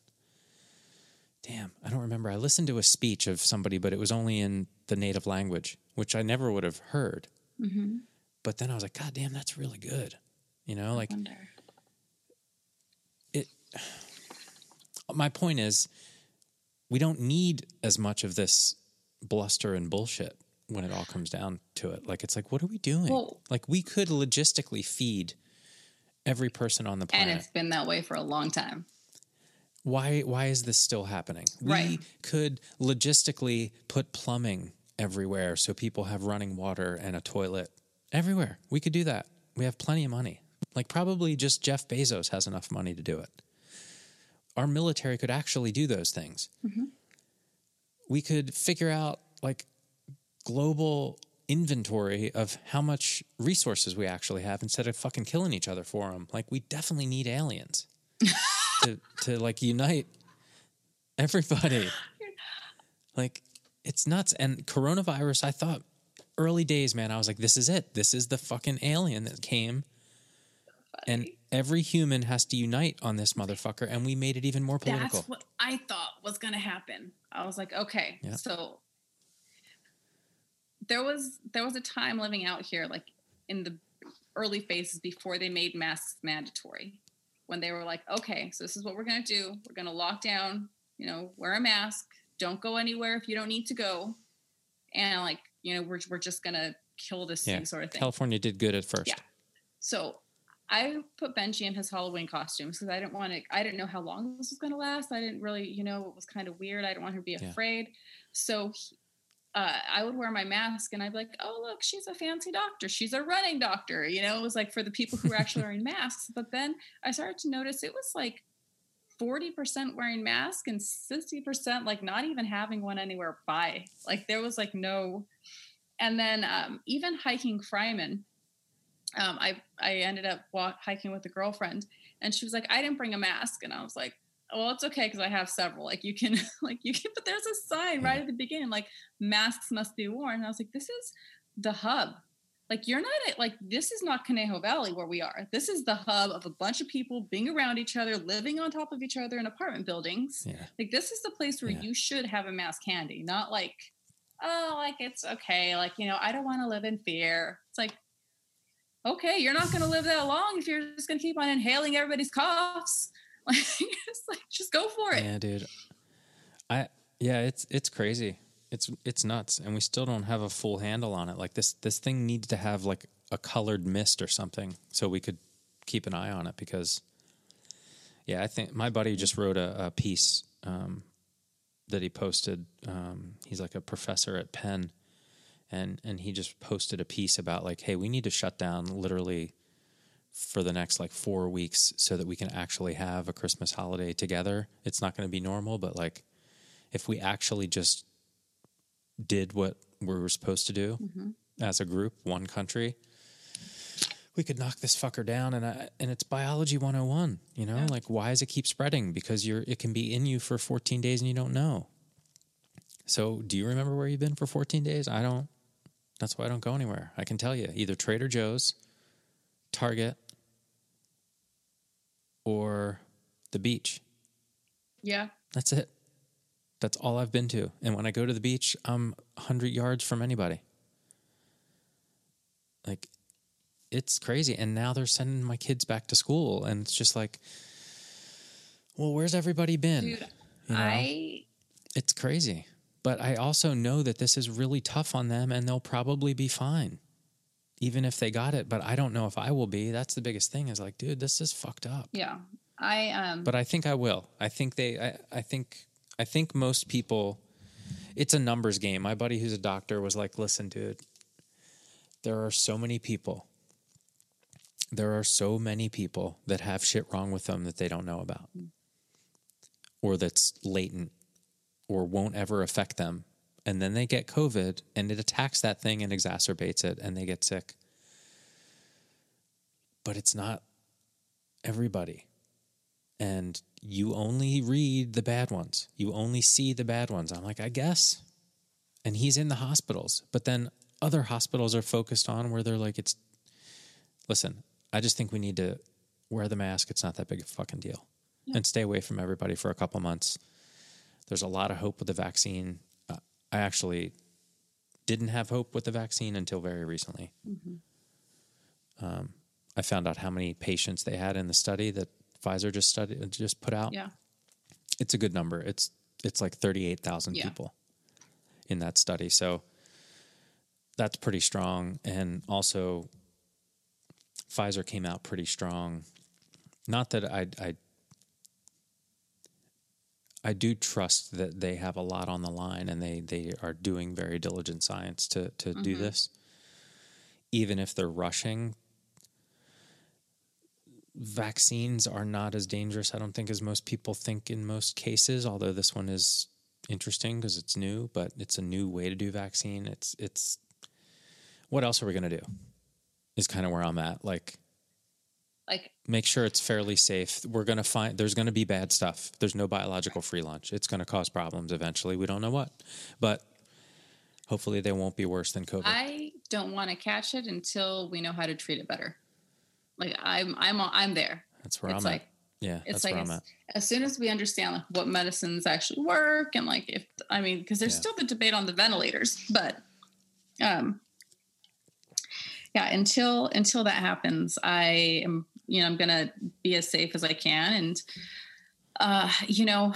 Damn, I don't remember. I listened to a speech of somebody, but it was only in the native language, which I never would have heard. Mm-hmm. But then I was like, God damn, that's really good. You know, like it. My point is, we don't need as much of this bluster and bullshit when it all comes down to it. Like, it's like, what are we doing? Well- like, we could logistically feed every person on the planet, And it's been that way for a long time. why why is this still happening? We Right. could logistically put plumbing everywhere so people have running water and a toilet everywhere. We could do that. We have plenty of money. Like probably just Jeff Bezos has enough money to do it. Our military could actually do those things. Mm-hmm. We could figure out like global inventory of how much resources we actually have instead of fucking killing each other for them. Like we definitely need aliens *laughs* to to like unite everybody. Like it's nuts. And coronavirus, I thought early days, man, I was like, this is it. This is the fucking alien that came. And every human has to unite on this motherfucker, and we made it even more political. That's what I thought was going to happen. I was like, okay, Yeah. so there was there was a time living out here, like in the early phases before they made masks mandatory, when they were like, okay, so this is what we're going to do. We're going to lock down. You know, wear a mask. Don't go anywhere if you don't need to go. And like, you know, we're we're just going to kill this Yeah. thing, sort of thing. California did good at first. Yeah. So I put Benji in his Halloween costumes because I didn't want to. I didn't know how long this was going to last. I didn't really, you know, it was kind of weird. I didn't want her to be Yeah. afraid. So he- uh, I would wear my mask and I'd be like, "Oh, look, she's a fancy doctor. She's a running doctor." You know, it was like for the people who were actually wearing masks. But then I started to notice it was like. 40% wearing mask and 60% like not even having one anywhere by like there was like no and then um, even hiking Fryman, um, I I ended up walk, hiking with a girlfriend, and she was like, "I didn't bring a mask," and I was like, "Well, it's okay because I have several. Like you can, *laughs* like you can." But there's a sign right at the beginning, like masks must be worn. And I was like, "This is the hub. Like you're not at like this is not Conejo Valley where we are. This is the hub of a bunch of people being around each other, living on top of each other in apartment buildings. Yeah. Like this is the place where Yeah. you should have a mask handy, not like." oh, like it's okay. Like, you know, I don't want to live in fear. It's like, okay, you're not going to live that long if you're just going to keep on inhaling everybody's coughs. *laughs* Like, it's like, just go for it. Yeah, dude. I yeah, it's it's crazy. It's it's nuts, and we still don't have a full handle on it. Like this this thing needs to have like a colored mist or something, so we could keep an eye on it. Because yeah, I think my buddy just wrote a, a piece um, that he posted. Um, he's like a professor at Penn, and and he just posted a piece about like, hey, we need to shut down literally for the next like four weeks so that we can actually have a Christmas holiday together. It's not going to be normal, but like if we actually just did what we were supposed to do Mm-hmm. as a group, one country, we could knock this fucker down. And I, and it's biology 101, you know, Yeah. like why does it keep spreading? Because you're, it can be in you for 14 days and you don't know. So do you remember where you've been for 14 days? I don't. That's why I don't go anywhere. I can tell you either Trader Joe's, Target, or the beach. Yeah. That's it. That's all I've been to. And when I go to the beach, I'm 100 yards from anybody. Like, it's crazy. And now they're sending my kids back to school. And it's just like, well, where's everybody been? Dude, You know? I It's crazy. But I also know that this is really tough on them and they'll probably be fine, even if they got it. But I don't know if I will be. That's the biggest thing is like, dude, this is fucked up. yeah. I um But I think I will. I think they, I, I think, I think most people, it's a numbers game. My buddy who's a doctor was like, listen, dude, there are so many people. There are so many people that have shit wrong with them that they don't know about or that's latent or won't ever affect them. And then they get COVID and it attacks that thing and exacerbates it and they get sick. But it's not everybody. And you only read the bad ones. You only see the bad ones. I'm like, I guess. And he's in the hospitals. But then other hospitals are focused on where they're like, it's, listen, I just think we need to wear the mask. It's not that big a fucking deal. And stay away from everybody for a couple months. There's a lot of hope with the vaccine. Uh, I actually didn't have hope with the vaccine until very recently. Um, I found out how many patients they had in the study that Pfizer just studied just put out. yeah. It's a good number. It's it's like thirty eight thousand Yeah. people in that study. So that's pretty strong. And also, Pfizer came out pretty strong. Not that I I I do trust that they have a lot on the line and they they are doing very diligent science to to do mm-hmm. this. Even if they're rushing, vaccines are not as dangerous, I don't think, as most people think in most cases. Although this one is interesting because it's new, but it's a new way to do vaccine. It's it's what else are we going to do? Is kind of where I'm at. Like Like make sure it's fairly safe. We're going to find there's going to be bad stuff. There's no biological free lunch. It's going to cause problems eventually. We don't know what, but hopefully they won't be worse than COVID. I don't want to catch it until we know how to treat it better. Like I'm I'm I'm there. that's where it's I'm like at. Yeah, it's that's like where I'm as, at. as soon as we understand like what medicines actually work and like if I mean because there's Yeah. still the debate on the ventilators, but um yeah, until until that happens, I am you know I'm gonna be as safe as I can and uh you know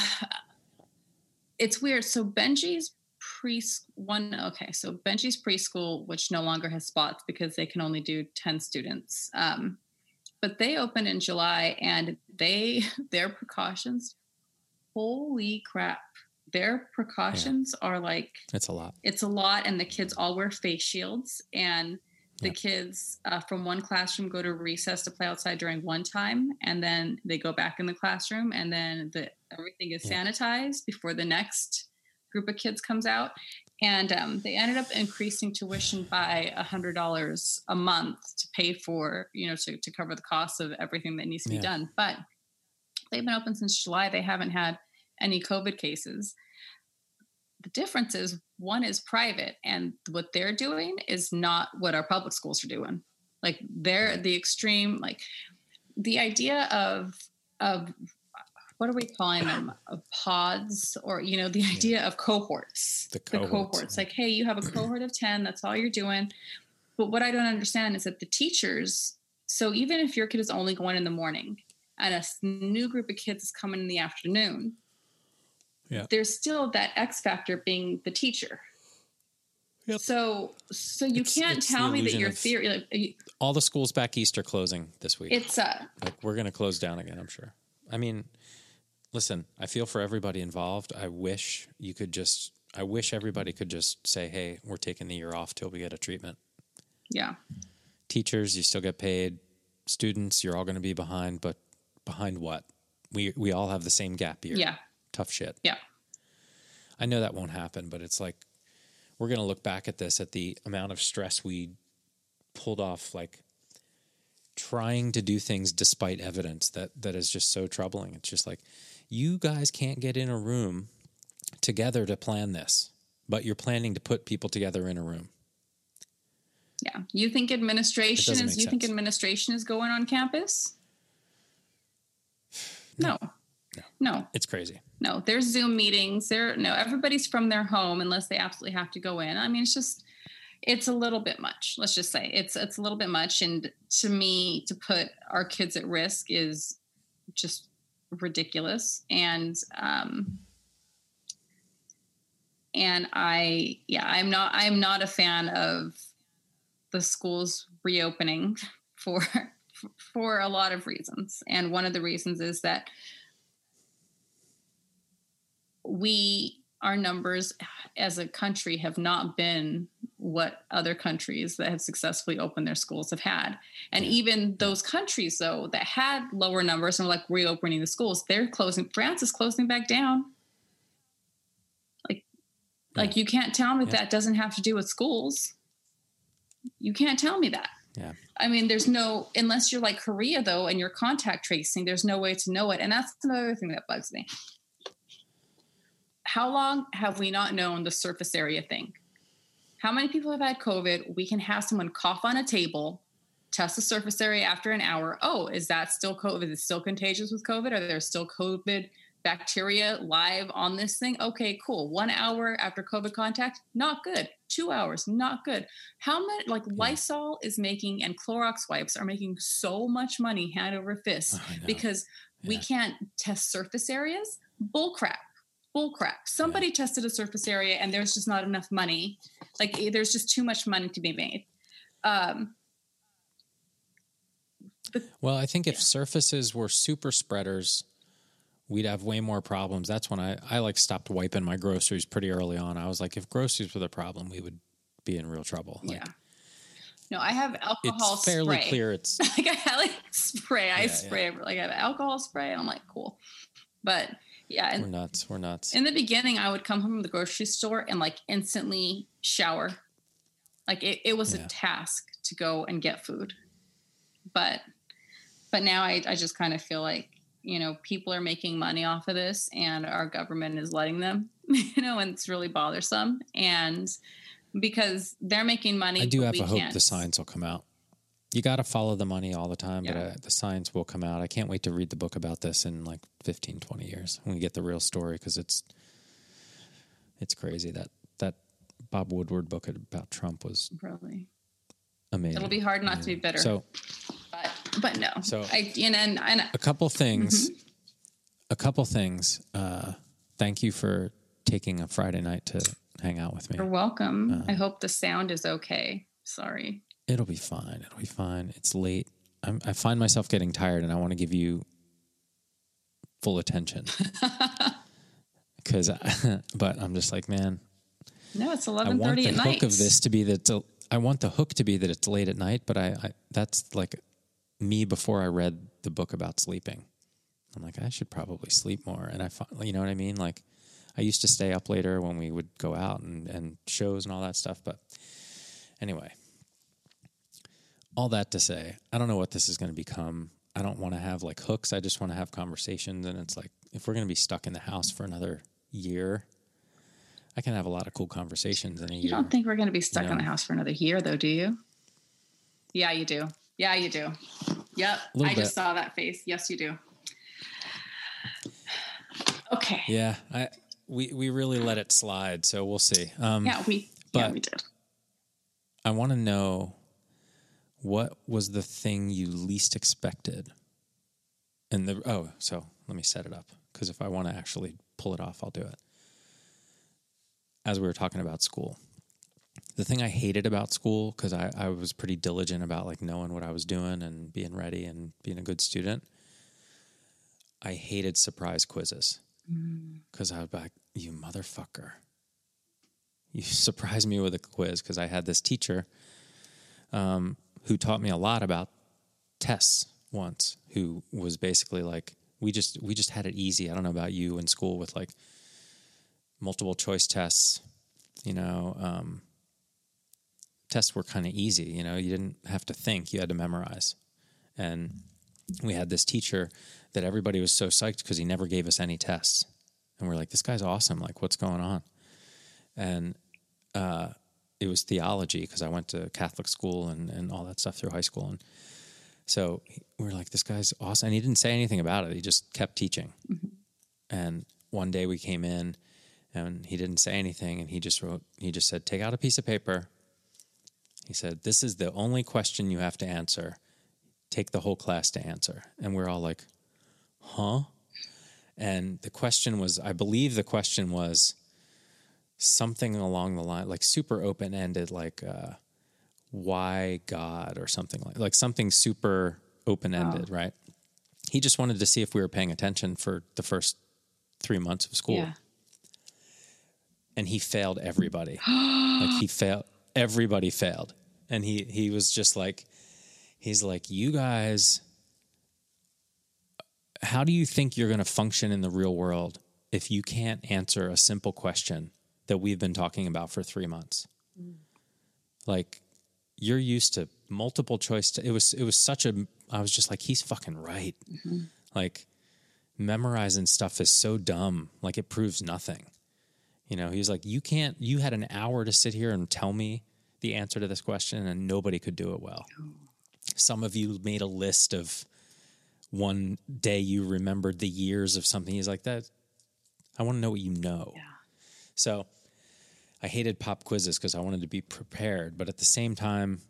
it's weird. So Benji's pre one okay, so Benji's preschool, which no longer has spots because they can only do 10 students. Um but they opened in July and they *laughs* their precautions holy crap their precautions are like It's a lot. it's a lot and the kids all wear face shields and the kids uh, from one classroom go to recess to play outside during one time and then they go back in the classroom and then the everything is sanitized before the next group of kids comes out. And um, they ended up increasing tuition by a hundred dollars a month to pay for you know to, to cover the cost of everything that needs to be Yeah. done. But they've been open since july. They haven't had any covid cases. The difference is one is private and what they're doing is not what our public schools are doing. Like they're the extreme like the idea of of what are we calling them? Of pods or you know the idea of cohorts. The the cohorts, cohorts like hey you have a *clears throat* cohort of 10 that's all you're doing. But what i don't understand is that the teachers so even if your kid is only going in the morning and a new group of kids is coming in the afternoon Yeah. there's still that x factor being the teacher. Yep. so so you It's- can't it's tell me that your theory like you- All the schools back east are closing this week. it's uh like we're going to close down again i'm sure. I mean listen i feel for everybody involved. I wish you could just i wish everybody could just say hey we're taking the year off till we get a treatment. Yeah. Teachers you still get paid. Students you're all going to be behind but behind what? We we all have the same gap year. Yeah tough shit yeah i know that won't happen but it's like we're going to look back at this at the amount of stress we pulled off like trying to do things despite evidence that that is just so troubling it's just like you guys can't get in a room together to plan this but you're planning to put people together in a room Yeah. You think administration is you think administration is going on campus? *sighs* No. No. No. it's crazy No. There's Zoom meetings. There no, everybody's from their home unless they absolutely have to go in. I mean, it's just it's a little bit much. Let's just say it's it's a little bit much. And to me, to put our kids at risk is just ridiculous. And um and I yeah, I'm not I'm not a fan of the schools reopening *laughs* for for a lot of reasons. And one of the reasons is that we our numbers as a country have not been what other countries that have successfully opened their schools have had. And even those countries though that had lower numbers and were like reopening the schools, they're closing France is closing back down. Like like you can't tell me Yeah. that doesn't have to do with schools. You can't tell me that. yeah I mean, there's no, unless you're like Korea though, and you're contact tracing, there's no way to know it. And that's another thing that bugs me. How long have we not known the surface area thing? How many people have had COVID? We can have someone cough on a table, test the surface area after an hour. Oh, is that still COVID? Is it still contagious with COVID? Are there still COVID bacteria live on this thing? Okay, cool. One hour after COVID contact, not good. Two hours, not good. How much, like Lysol is making and Clorox wipes are making so much money hand over fist know. because we can't test surface areas? Bull crap. Bull crap. Somebody tested a surface area and there's just not enough money. Like eh, there's just too much money to be made. Um, Well, I think if surfaces were super spreaders, we'd have way more problems. That's when I, I like stopped wiping my groceries pretty early on. I was like, if groceries were the problem, we would be in real trouble. Like, yeah. No, I have alcohol It's fairly spray. clear *laughs* it's like I like spray. I Yeah, spray every- like I have alcohol spray, and I'm like, cool. But yeah, we're nuts. We're nuts. in the beginning, I would come home from the grocery store and like instantly shower. Like it, it was Yeah. a task to go and get food. But but now I, I just kind of feel like, you know, people are making money off of this and our government is letting them, *laughs* you know, and it's really bothersome. And because they're making money. I do have a hope the signs will come out. You got to follow the money all the time, but uh, the signs will come out. I can't wait to read the book about this in like 15, 20 years when we get the real story because it's it's crazy that that Bob Woodward book about Trump was Really. amazing. It'll be hard not to be bitter. So but but no. So- I and and, and a couple things, Mm-hmm. a couple things. Uh, thank you for taking a Friday night to hang out with me. you're welcome. Uh-huh. I hope the sound is okay. Sorry. It'll be fine. It'll be fine. It's late. I'm, I find myself getting tired, and I want to give you full attention. *laughs* Because, *laughs* but I'm just like, man, No, it's I eleven want the hook night. of this to be that. it's- I want the hook to be that it's late at night, but I, I that's like me before I read the book about sleeping. I'm like, I should probably sleep more, and I, you know what I mean? Like, I used to stay up later when we would go out and and shows and all that stuff, but anyway, all that to say, I don't know what this is going to become. I don't want to have like hooks. I just want to have conversations. And it's like, if we're going to be stuck in the house for another year, I can have a lot of cool conversations in a You don't think we're going to be stuck know. in the house for another year, though, do you? Yeah, you do. Yeah, you do. Yep. I just bit. saw that face. Yes, you do. Okay. yeah, I we we really let it slide, so we'll see. Um, Yeah, we. yeah, but- we did. I want to know what was the thing you least expected, and the oh, so let me set it up because if I want to actually pull it off, I'll do it. As we were talking about school, the thing I hated about school because I, I was pretty diligent about like knowing what I was doing and being ready and being a good student. I hated surprise quizzes because I was like, "You motherfucker." you *laughs* surprised me with a quiz because I had this teacher um, who taught me a lot about tests once. Who was basically like, we just we just had it easy. I don't know about you in school with like multiple choice tests, you know, um, tests were kind of easy. You know, you didn't have to think; you had to memorize. And we had this teacher that everybody was so psyched because he never gave us any tests, and we're like, "This guy's awesome! Like, what's going on?" And uh, it was theology because I went to Catholic school and and all that stuff through high school, and so we were like, "This guy's awesome!" And he didn't say anything about it; he just kept teaching. Mm-hmm. And one day we came in and he didn't say anything and he just wrote he just said take out a piece of paper. He said this is the only question you have to answer. Take the whole class to answer. And we're all like huh? And the question was i believe the question was something along the line like super open ended like uh, why god or something like like something super open ended right he just wanted to see if we were paying attention for the first three months of school Yeah. and he failed everybody. *gasps* like he failed everybody failed. And he he was just like he's like you guys how do you think you're going to function in the real world if you can't answer a simple question that we've been talking about for 3 months? Mm. Like you're used to multiple choice to, it was it was such a I was just like he's fucking right. Mm-hmm. Like memorizing stuff is so dumb. Like it proves nothing. You know, he was like, You can't, you had an hour to sit here and tell me the answer to this question, and nobody could do it well. Some of you made a list of one day you remembered the years of something. He's like, That, I want to know what you know. Yeah. So I hated pop quizzes because I wanted to be prepared, but at the same time,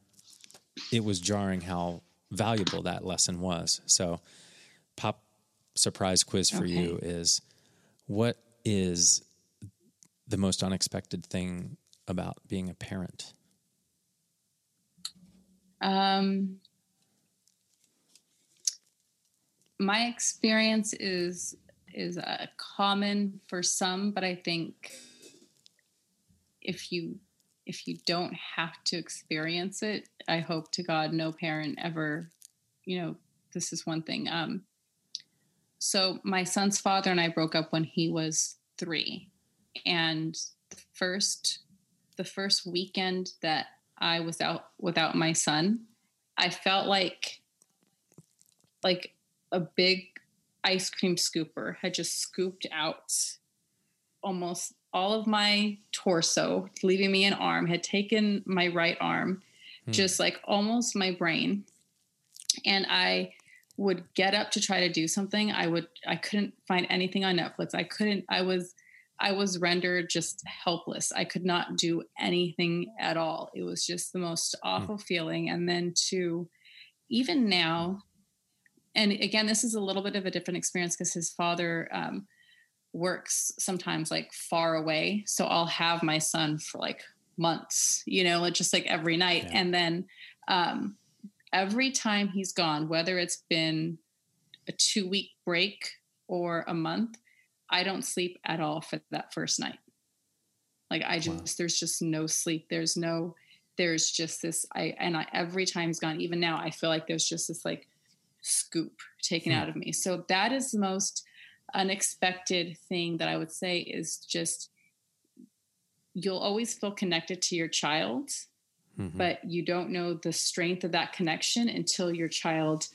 it was jarring how valuable that lesson was. So, pop surprise quiz for you is what is the most unexpected thing about being a parent? Um, my experience is is uh, common for some, but I think if you if you don't have to experience it, I hope to God no parent ever, you know, this is one thing. Um, so my son's father and I broke up when he was three, and the first the first weekend that I was out without my son, I felt like like a big ice cream scooper had just scooped out almost all of my torso, leaving me an arm, had taken my right arm, just like almost my brain. And I would get up to try to do something. I would I couldn't find anything on Netflix. I couldn't I was I was rendered just helpless. I could not do anything at all. It was just the most awful feeling. And then to even now, and again, this is a little bit of a different experience because his father um, works sometimes like far away. So I'll have my son for like months, you know, like just like every night. Yeah. And then um, every time he's gone, whether it's been a two week break or a month, I don't sleep at all for that first night. Like I just, Wow. there's just no sleep. There's no, there's just this, I, and I, every time he's gone, even now, I feel like there's just this like scoop taken Hmm. out of me. So that is the most unexpected thing that I would say is just, you'll always feel connected to your child, Mhm. but you don't know the strength of that connection until your child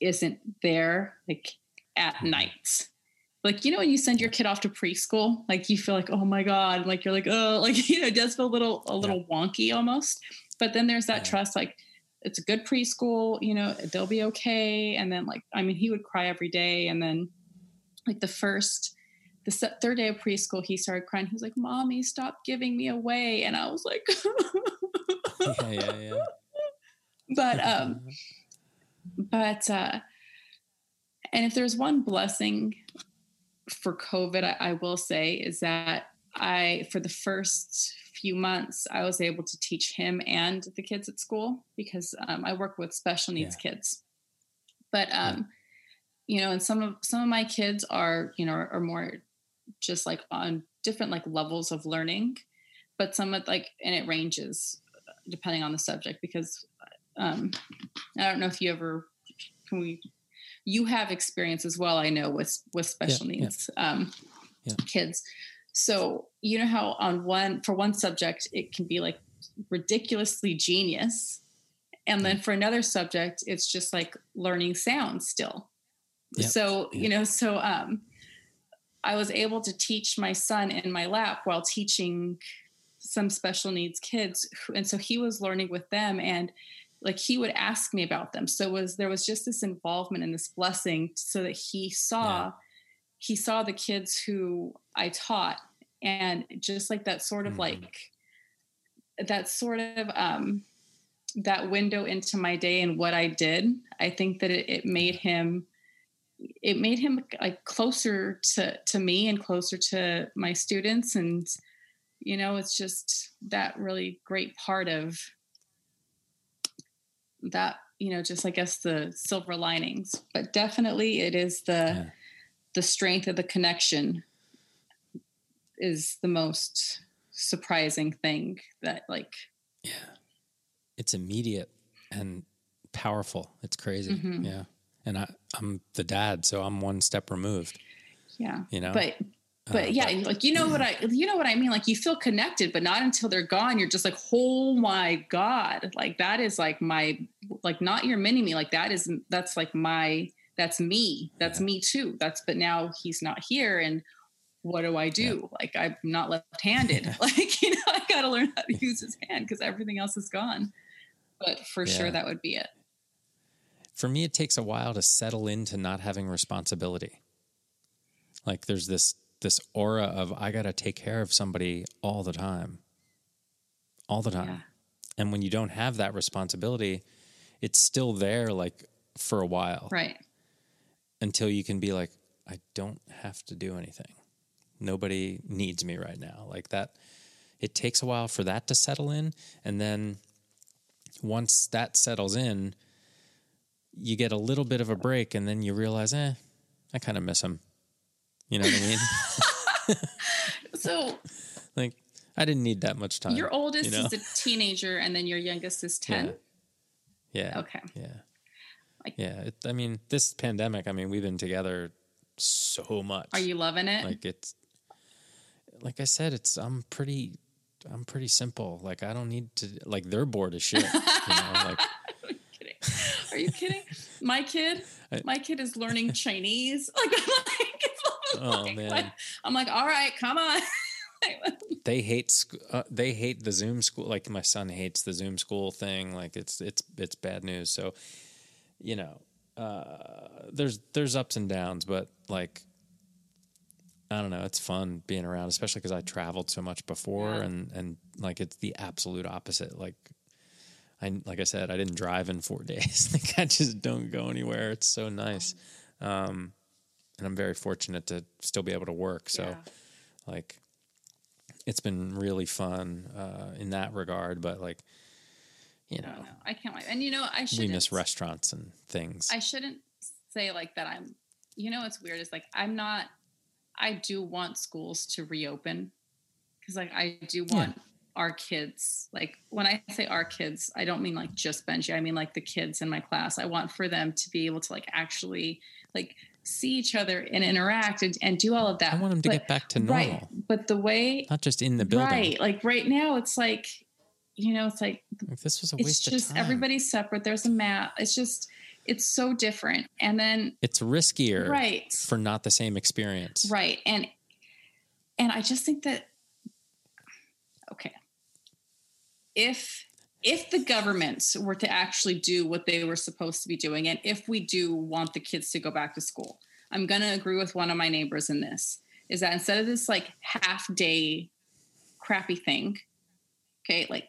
isn't there like at Mhm. night like you know when you send your kid off to preschool like you feel like oh my god like you're like oh *laughs* like you know it does feel a little a little wonky almost but then there's that Yeah. trust like it's a good preschool you know they'll be okay and then like i mean he would cry every day and then like the first the third day of preschool he started crying. He was like mommy stop giving me away. And i was like *laughs* yeah, yeah, yeah. *laughs* but *laughs* um but uh and if there's one blessing for covid I, I will say is that i for the first few months i was able to teach him and the kids at school because um, i work with special needs kids. But um you know and some of some of my kids are you know are, are more just like on different like levels of learning but some of like and it ranges uh, depending on the subject because um i don't know if you ever can we you have experience as well i know with with special yeah. needs um Yeah. kids So, you know how on one, for one subject, it can be like ridiculously genius. And then for another subject, it's just like learning sounds still. Yep. So, you know, so um, I was able to teach my son in my lap while teaching some special needs kids. And so he was learning with them and like he would ask me about them. So was there was just this involvement and this blessing so that he saw Yeah. he saw the kids who I taught and just like that sort of Mhm. like that sort of um that window into my day and what I did, I think that it, it made him it made him like closer to to me and closer to my students and you know it's just that really great part of that you know just i guess the silver linings but definitely it is the Yeah. the strength of the connection is the most surprising thing that like Yeah. It's immediate and powerful. It's crazy. Mhm. Yeah. And I, I'm the dad, so I'm one step removed, yeah. You know? but but Uh, yeah like you know what i you know what i mean? Like you feel connected but not until they're gone you're just like oh my god. Like that is like my like not your mini me. Like that is that's like my that's me. That's Yeah. me too. That's but now he's not here and what do i do? Like i'm not left-handed. *laughs* Like you know i gotta learn how to use his hand because everything else is gone. But for Yeah. sure that would be it for me it takes a while to settle into not having responsibility. Like there's this this aura of i gotta take care of somebody all the time. All the time. Yeah. and when you don't have that responsibility it's still there like for a while. Right. Until you can be like i don't have to do anything. Nobody needs me right now. Like that it takes a while for that to settle in. And then once that settles in you get a little bit of a break and then you realize eh i kind of miss him. You know what i mean? *laughs* So *laughs* like i didn't need that much time your oldest you know? is a teenager and then your youngest is 10 yeah. Okay. Yeah. Like- yeah it, i mean this pandemic i mean we've been together so much. Are you loving it? Like it's like i said it's i'm pretty i'm pretty simple. Like i don't need to like they're bored as shit you know? Like. *laughs* Are you kidding? My kid, I- my kid is learning Chinese. *laughs* Like, I'm like, Oh, like- man. I'm like, all right, come on. *laughs* they hate uh, they hate the zoom school like my son hates the zoom school thing like it's it's it's bad news so you know uh there's there's ups and downs but like i don't know it's fun being around especially because i traveled so much before Yeah. and and like it's the absolute opposite like i like i said i didn't drive in four *laughs* days like i just don't go anywhere it's so nice um and i'm very fortunate to still be able to work so Yeah. like it's been really fun uh, in that regard but like you I know know. I can't wait. And you know, I shouldn't. miss restaurants and things I shouldn't say like that. I'm. You know, what's weird is like I'm not. I do want schools to reopen because like I do Yeah. Our kids. Like when I say our kids, I don't mean like just Benji. I mean like the kids in my class. I want for them to be able to like actually like see each other and interact and, and do all of that. i want them to But- get back to normal Right. But the way not just in the building Right. Like right now, it's like, you know, it's like like this was a it's waste just of time everybody's separate. There's a mat. It's just it's so different. And then it's riskier right, for not the same experience right, and and I just think that okay, if if the governments were to actually do what they were supposed to be doing, and if we do want the kids to go back to school, I'm going to agree with one of my neighbors in this is that instead of this like half day crappy thing, okay, like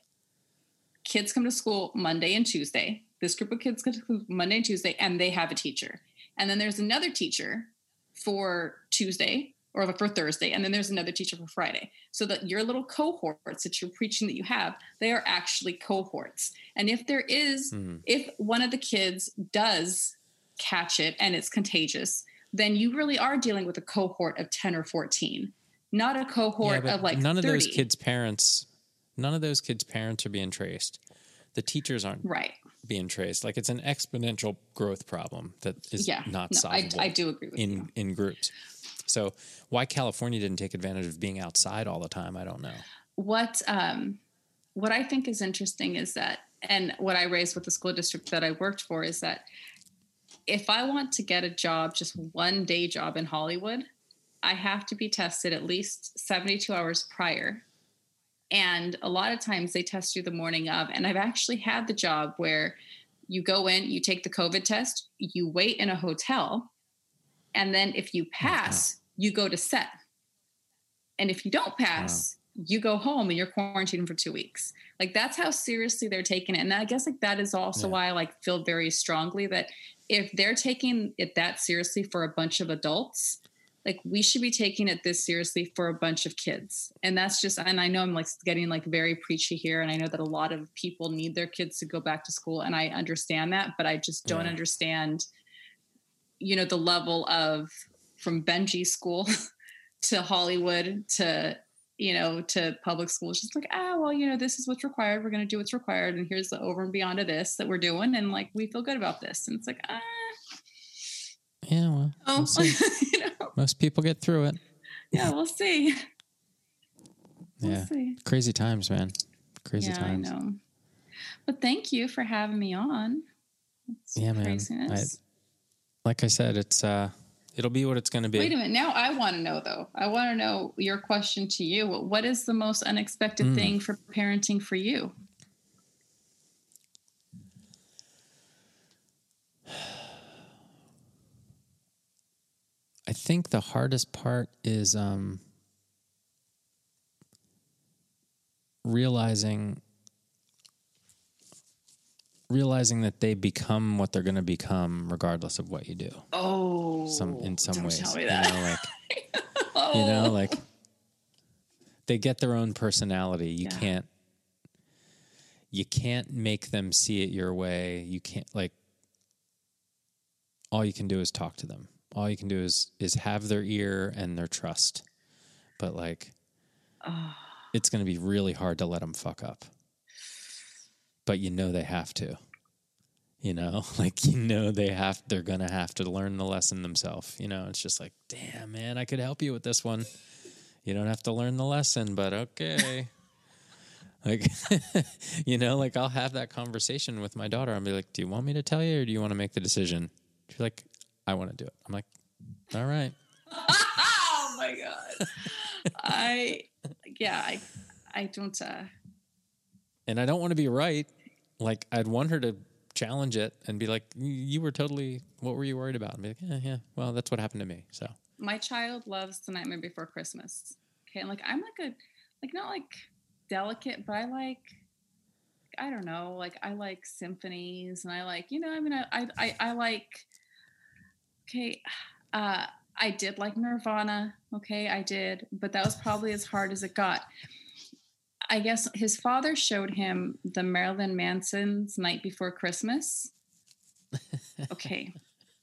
kids come to school Monday and Tuesday. This group of kids come to school Monday and Tuesday, and they have a teacher. And then there's another teacher for Tuesday or for Thursday, and then there's another teacher for Friday. So that your little cohorts that you're preaching that you have, they are actually cohorts. And if there is, Hmm. if one of the kids does catch it and it's contagious, then you really are dealing with a cohort of 10 or 14, not a cohort but of like none of those kids parents none of those kids parents are being traced the teachers aren't Right. being traced like it's an exponential growth problem that is Yeah. not no, I, I do agree with in you. in groups So why California didn't take advantage of being outside all the time, I don't know. What um, what I think is interesting is that, and what I raised with the school district that I worked for is that if I want to get a job, just one day job in Hollywood, I have to be tested at least 72 hours prior. And a lot of times they test you the morning of. And I've actually had the job where you go in, you take the COVID test, you wait in a hotel, and then if you oh, pass, you go to set. And if you don't pass, you go home and you're quarantined for two weeks. Like that's how seriously they're taking it. And I guess like that is also Yeah. why I like feel very strongly that if they're taking it that seriously for a bunch of adults, like we should be taking it this seriously for a bunch of kids. And that's just and I know I'm like getting like very preachy here and I know that a lot of people need their kids to go back to school and I understand that, but I just don't Yeah. understand you know the level of from Benji school *laughs* to Hollywood to you know to public school. It's just like ah well you know this is what's required. We're going to do what's required, and here's the over and beyond of this that we're doing, and like we feel good about this. And it's like ah Yeah, well, oh we'll *laughs* you know most people get through it. yeah we'll see we'll Yeah, see. crazy times, man. Crazy yeah times. I know. But thank you for having me on. It's Yeah, man. craziness. Like I said, it's uh, it'll be what it's going to be. Wait a minute. Now I want to know though. I want to know your question to you. What is the most unexpected Mm. thing for parenting for you? I think the hardest part is um, realizing realizing that they become what they're going to become regardless of what you do. Oh, Some in oh, some don't ways, tell me you know, like oh. *laughs* you know, oh. like they get their own personality. You Yeah. can't you can't make them see it your way. You can't like all you can do is talk to them. All you can do is is have their ear and their trust. But like Oh. it's going to be really hard to let them fuck up. But you know they have to. You know, *laughs* like you know they have they're to have to learn the lesson themselves. You know, it's just like, "Damn, man, I could help you with this one." You don't have to learn the lesson, but okay. *laughs* like *laughs* you know, like I'll have that conversation with my daughter. I'll be like, "Do you want me to tell you or do you want to make the decision?" She's like, "I want to do it." I'm like, "All right." oh my god. I yeah, I I don't uh and I don't want to be right. Like I'd want her to challenge it and be like, "You- "You were totally. What were you worried about?" And be like, "Yeah, yeah. Well, that's what happened to me." So my child loves the nightmare before christmas okay and like i'm like a like not like delicate but i like i don't know like i like symphonies and i like you know i mean i i, I, I like okay uh i did like nirvana okay i did but that was probably as hard as it got i guess his father showed him the marilyn manson's night before christmas. *laughs* Okay.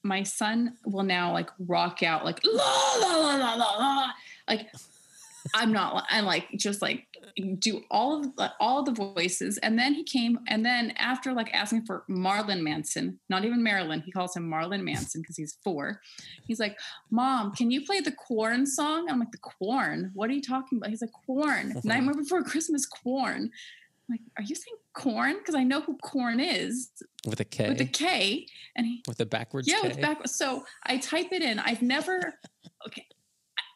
My son will now like rock out like la la la la la la. Like I'm not I'm like just like do all of the, all the voices and then he came and then after like asking for Marlon Manson not even Marilyn he calls him Marlon Manson because he's four he's like mom can you play the corn song I'm like the corn what are you talking about he's like corn *laughs* Nightmare Before Christmas corn I'm like are you saying corn because I know who Korn is with a K, with a K and he with a backwards yeah, K. with back. So I type it in. I've never.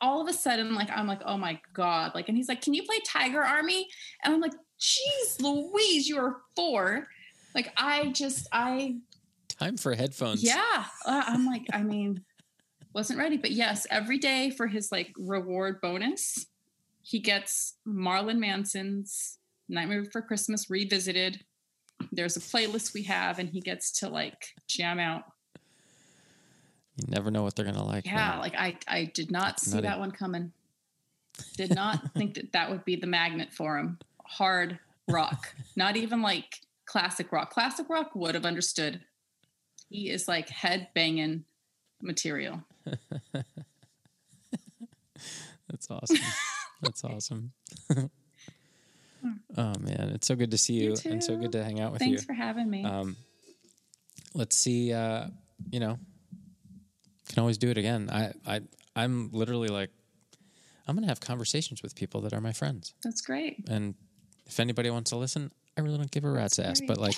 All of a sudden, like I'm like, oh my god! Like, and he's like, "Can you play Tiger Army?" And I'm like, "Jeez, Louise, you are four. Like, I just, I, Time for headphones. yeah. Uh, I'm like, I mean, wasn't ready, but yes, every day for his like reward bonus, he gets Marlon Manson's Nightmare Before Christmas revisited. There's a playlist we have, and he gets to like jam out You never know what they're gonna like. Yeah, man. like I I did not see Nutty. that one coming. Did not *laughs* think that that would be the magnet for him. Hard rock, not even like classic rock. Classic rock would have understood. He is like head banging material. *laughs* That's awesome. That's awesome. *laughs* oh man, it's so good to see you, You and so good to hang out with Thanks you. Thanks for having me. Um, let's see. Uh, you know, can always do it again. I, I, I'm literally like, I'm going to have conversations with people that are my friends. That's great. And if anybody wants to listen, I really don't give a rat's ass. great. But like,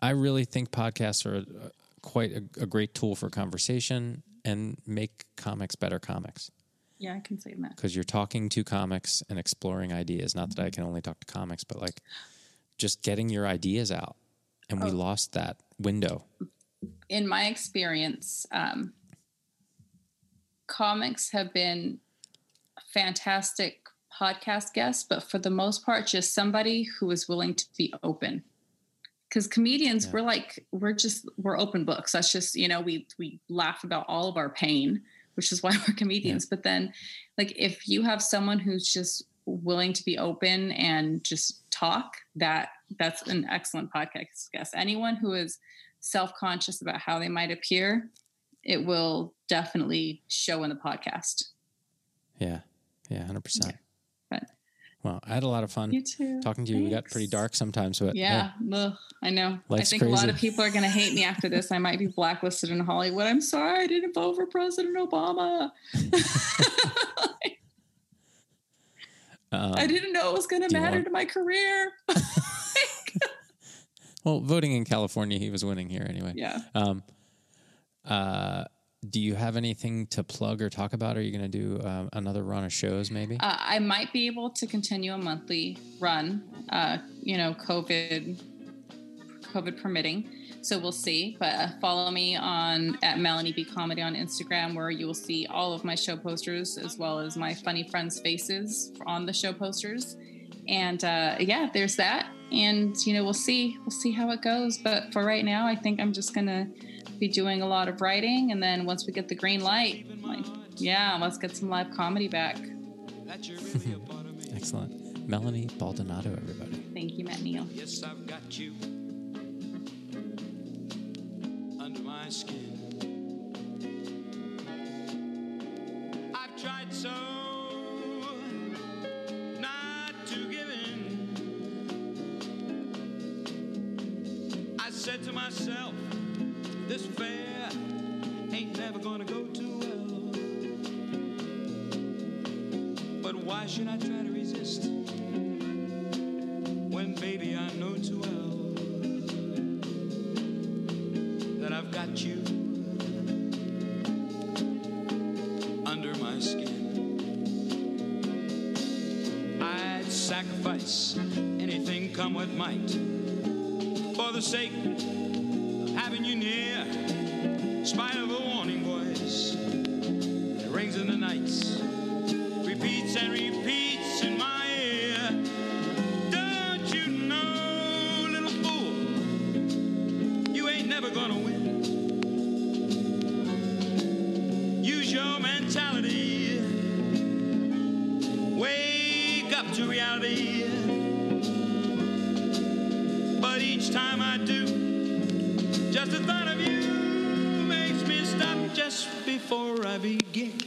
I really think podcasts are uh, quite a, a great tool for conversation and make comics better comics Yeah, I can say that. because you're talking to comics and exploring ideas. Not that I can only talk to comics, but like just getting your ideas out. And we Oh. lost that window. In my experience, um, comics have been fantastic podcast guests, but for the most part, just somebody who is willing to be open. Because comedians, Yeah. we're like we're just we're open books. That's just you know we we laugh about all of our pain, which is why we're comedians. But then, like if you have someone who's just willing to be open and just talk, that that's an excellent podcast guest. Anyone who is self-conscious about how they might appear, it will definitely show in the podcast. Yeah. Yeah. 100%. But Well, I had a lot of fun you too. talking to you. We got pretty dark sometimes, but Yeah, ugh, I know. Life's I think a lot of people are going to hate me after this. I might be blacklisted in Hollywood. I'm sorry, I didn't vote for President Obama. *laughs* *laughs* um, I didn't know it was going to matter want- to my career. *laughs* well, voting in California, he was winning here anyway. yeah. Um, uh, do you have anything to plug or talk about? Are you going to do um, another run of shows maybe? Uh, I might be able to continue a monthly run, uh, you know, COVID, COVID permitting. So we'll see. But uh, follow me on at Melanie B Comedy on Instagram, where you will see all of my show posters as well as my funny friends' faces on the show posters. And uh, yeah, there's that. And you know, we'll see. We'll see how it goes. But for right now, I think I'm just gonna be doing a lot of writing, and then once we get the green light, like, yeah, let's get some live comedy back. That you're really a part of me. Excellent. Melanie Baldonado, everybody. Thank you, Matt Neal. Yes, I've got you under my skin. I've tried so said to myself, this affair ain't never gonna go too well. But why should I try to resist? when baby I know too well that I've got you under my skin. I'd sacrifice anything come what might for the sake of having you near, in spite of a warning voice that rings in the nights, repeats and repeats I begin.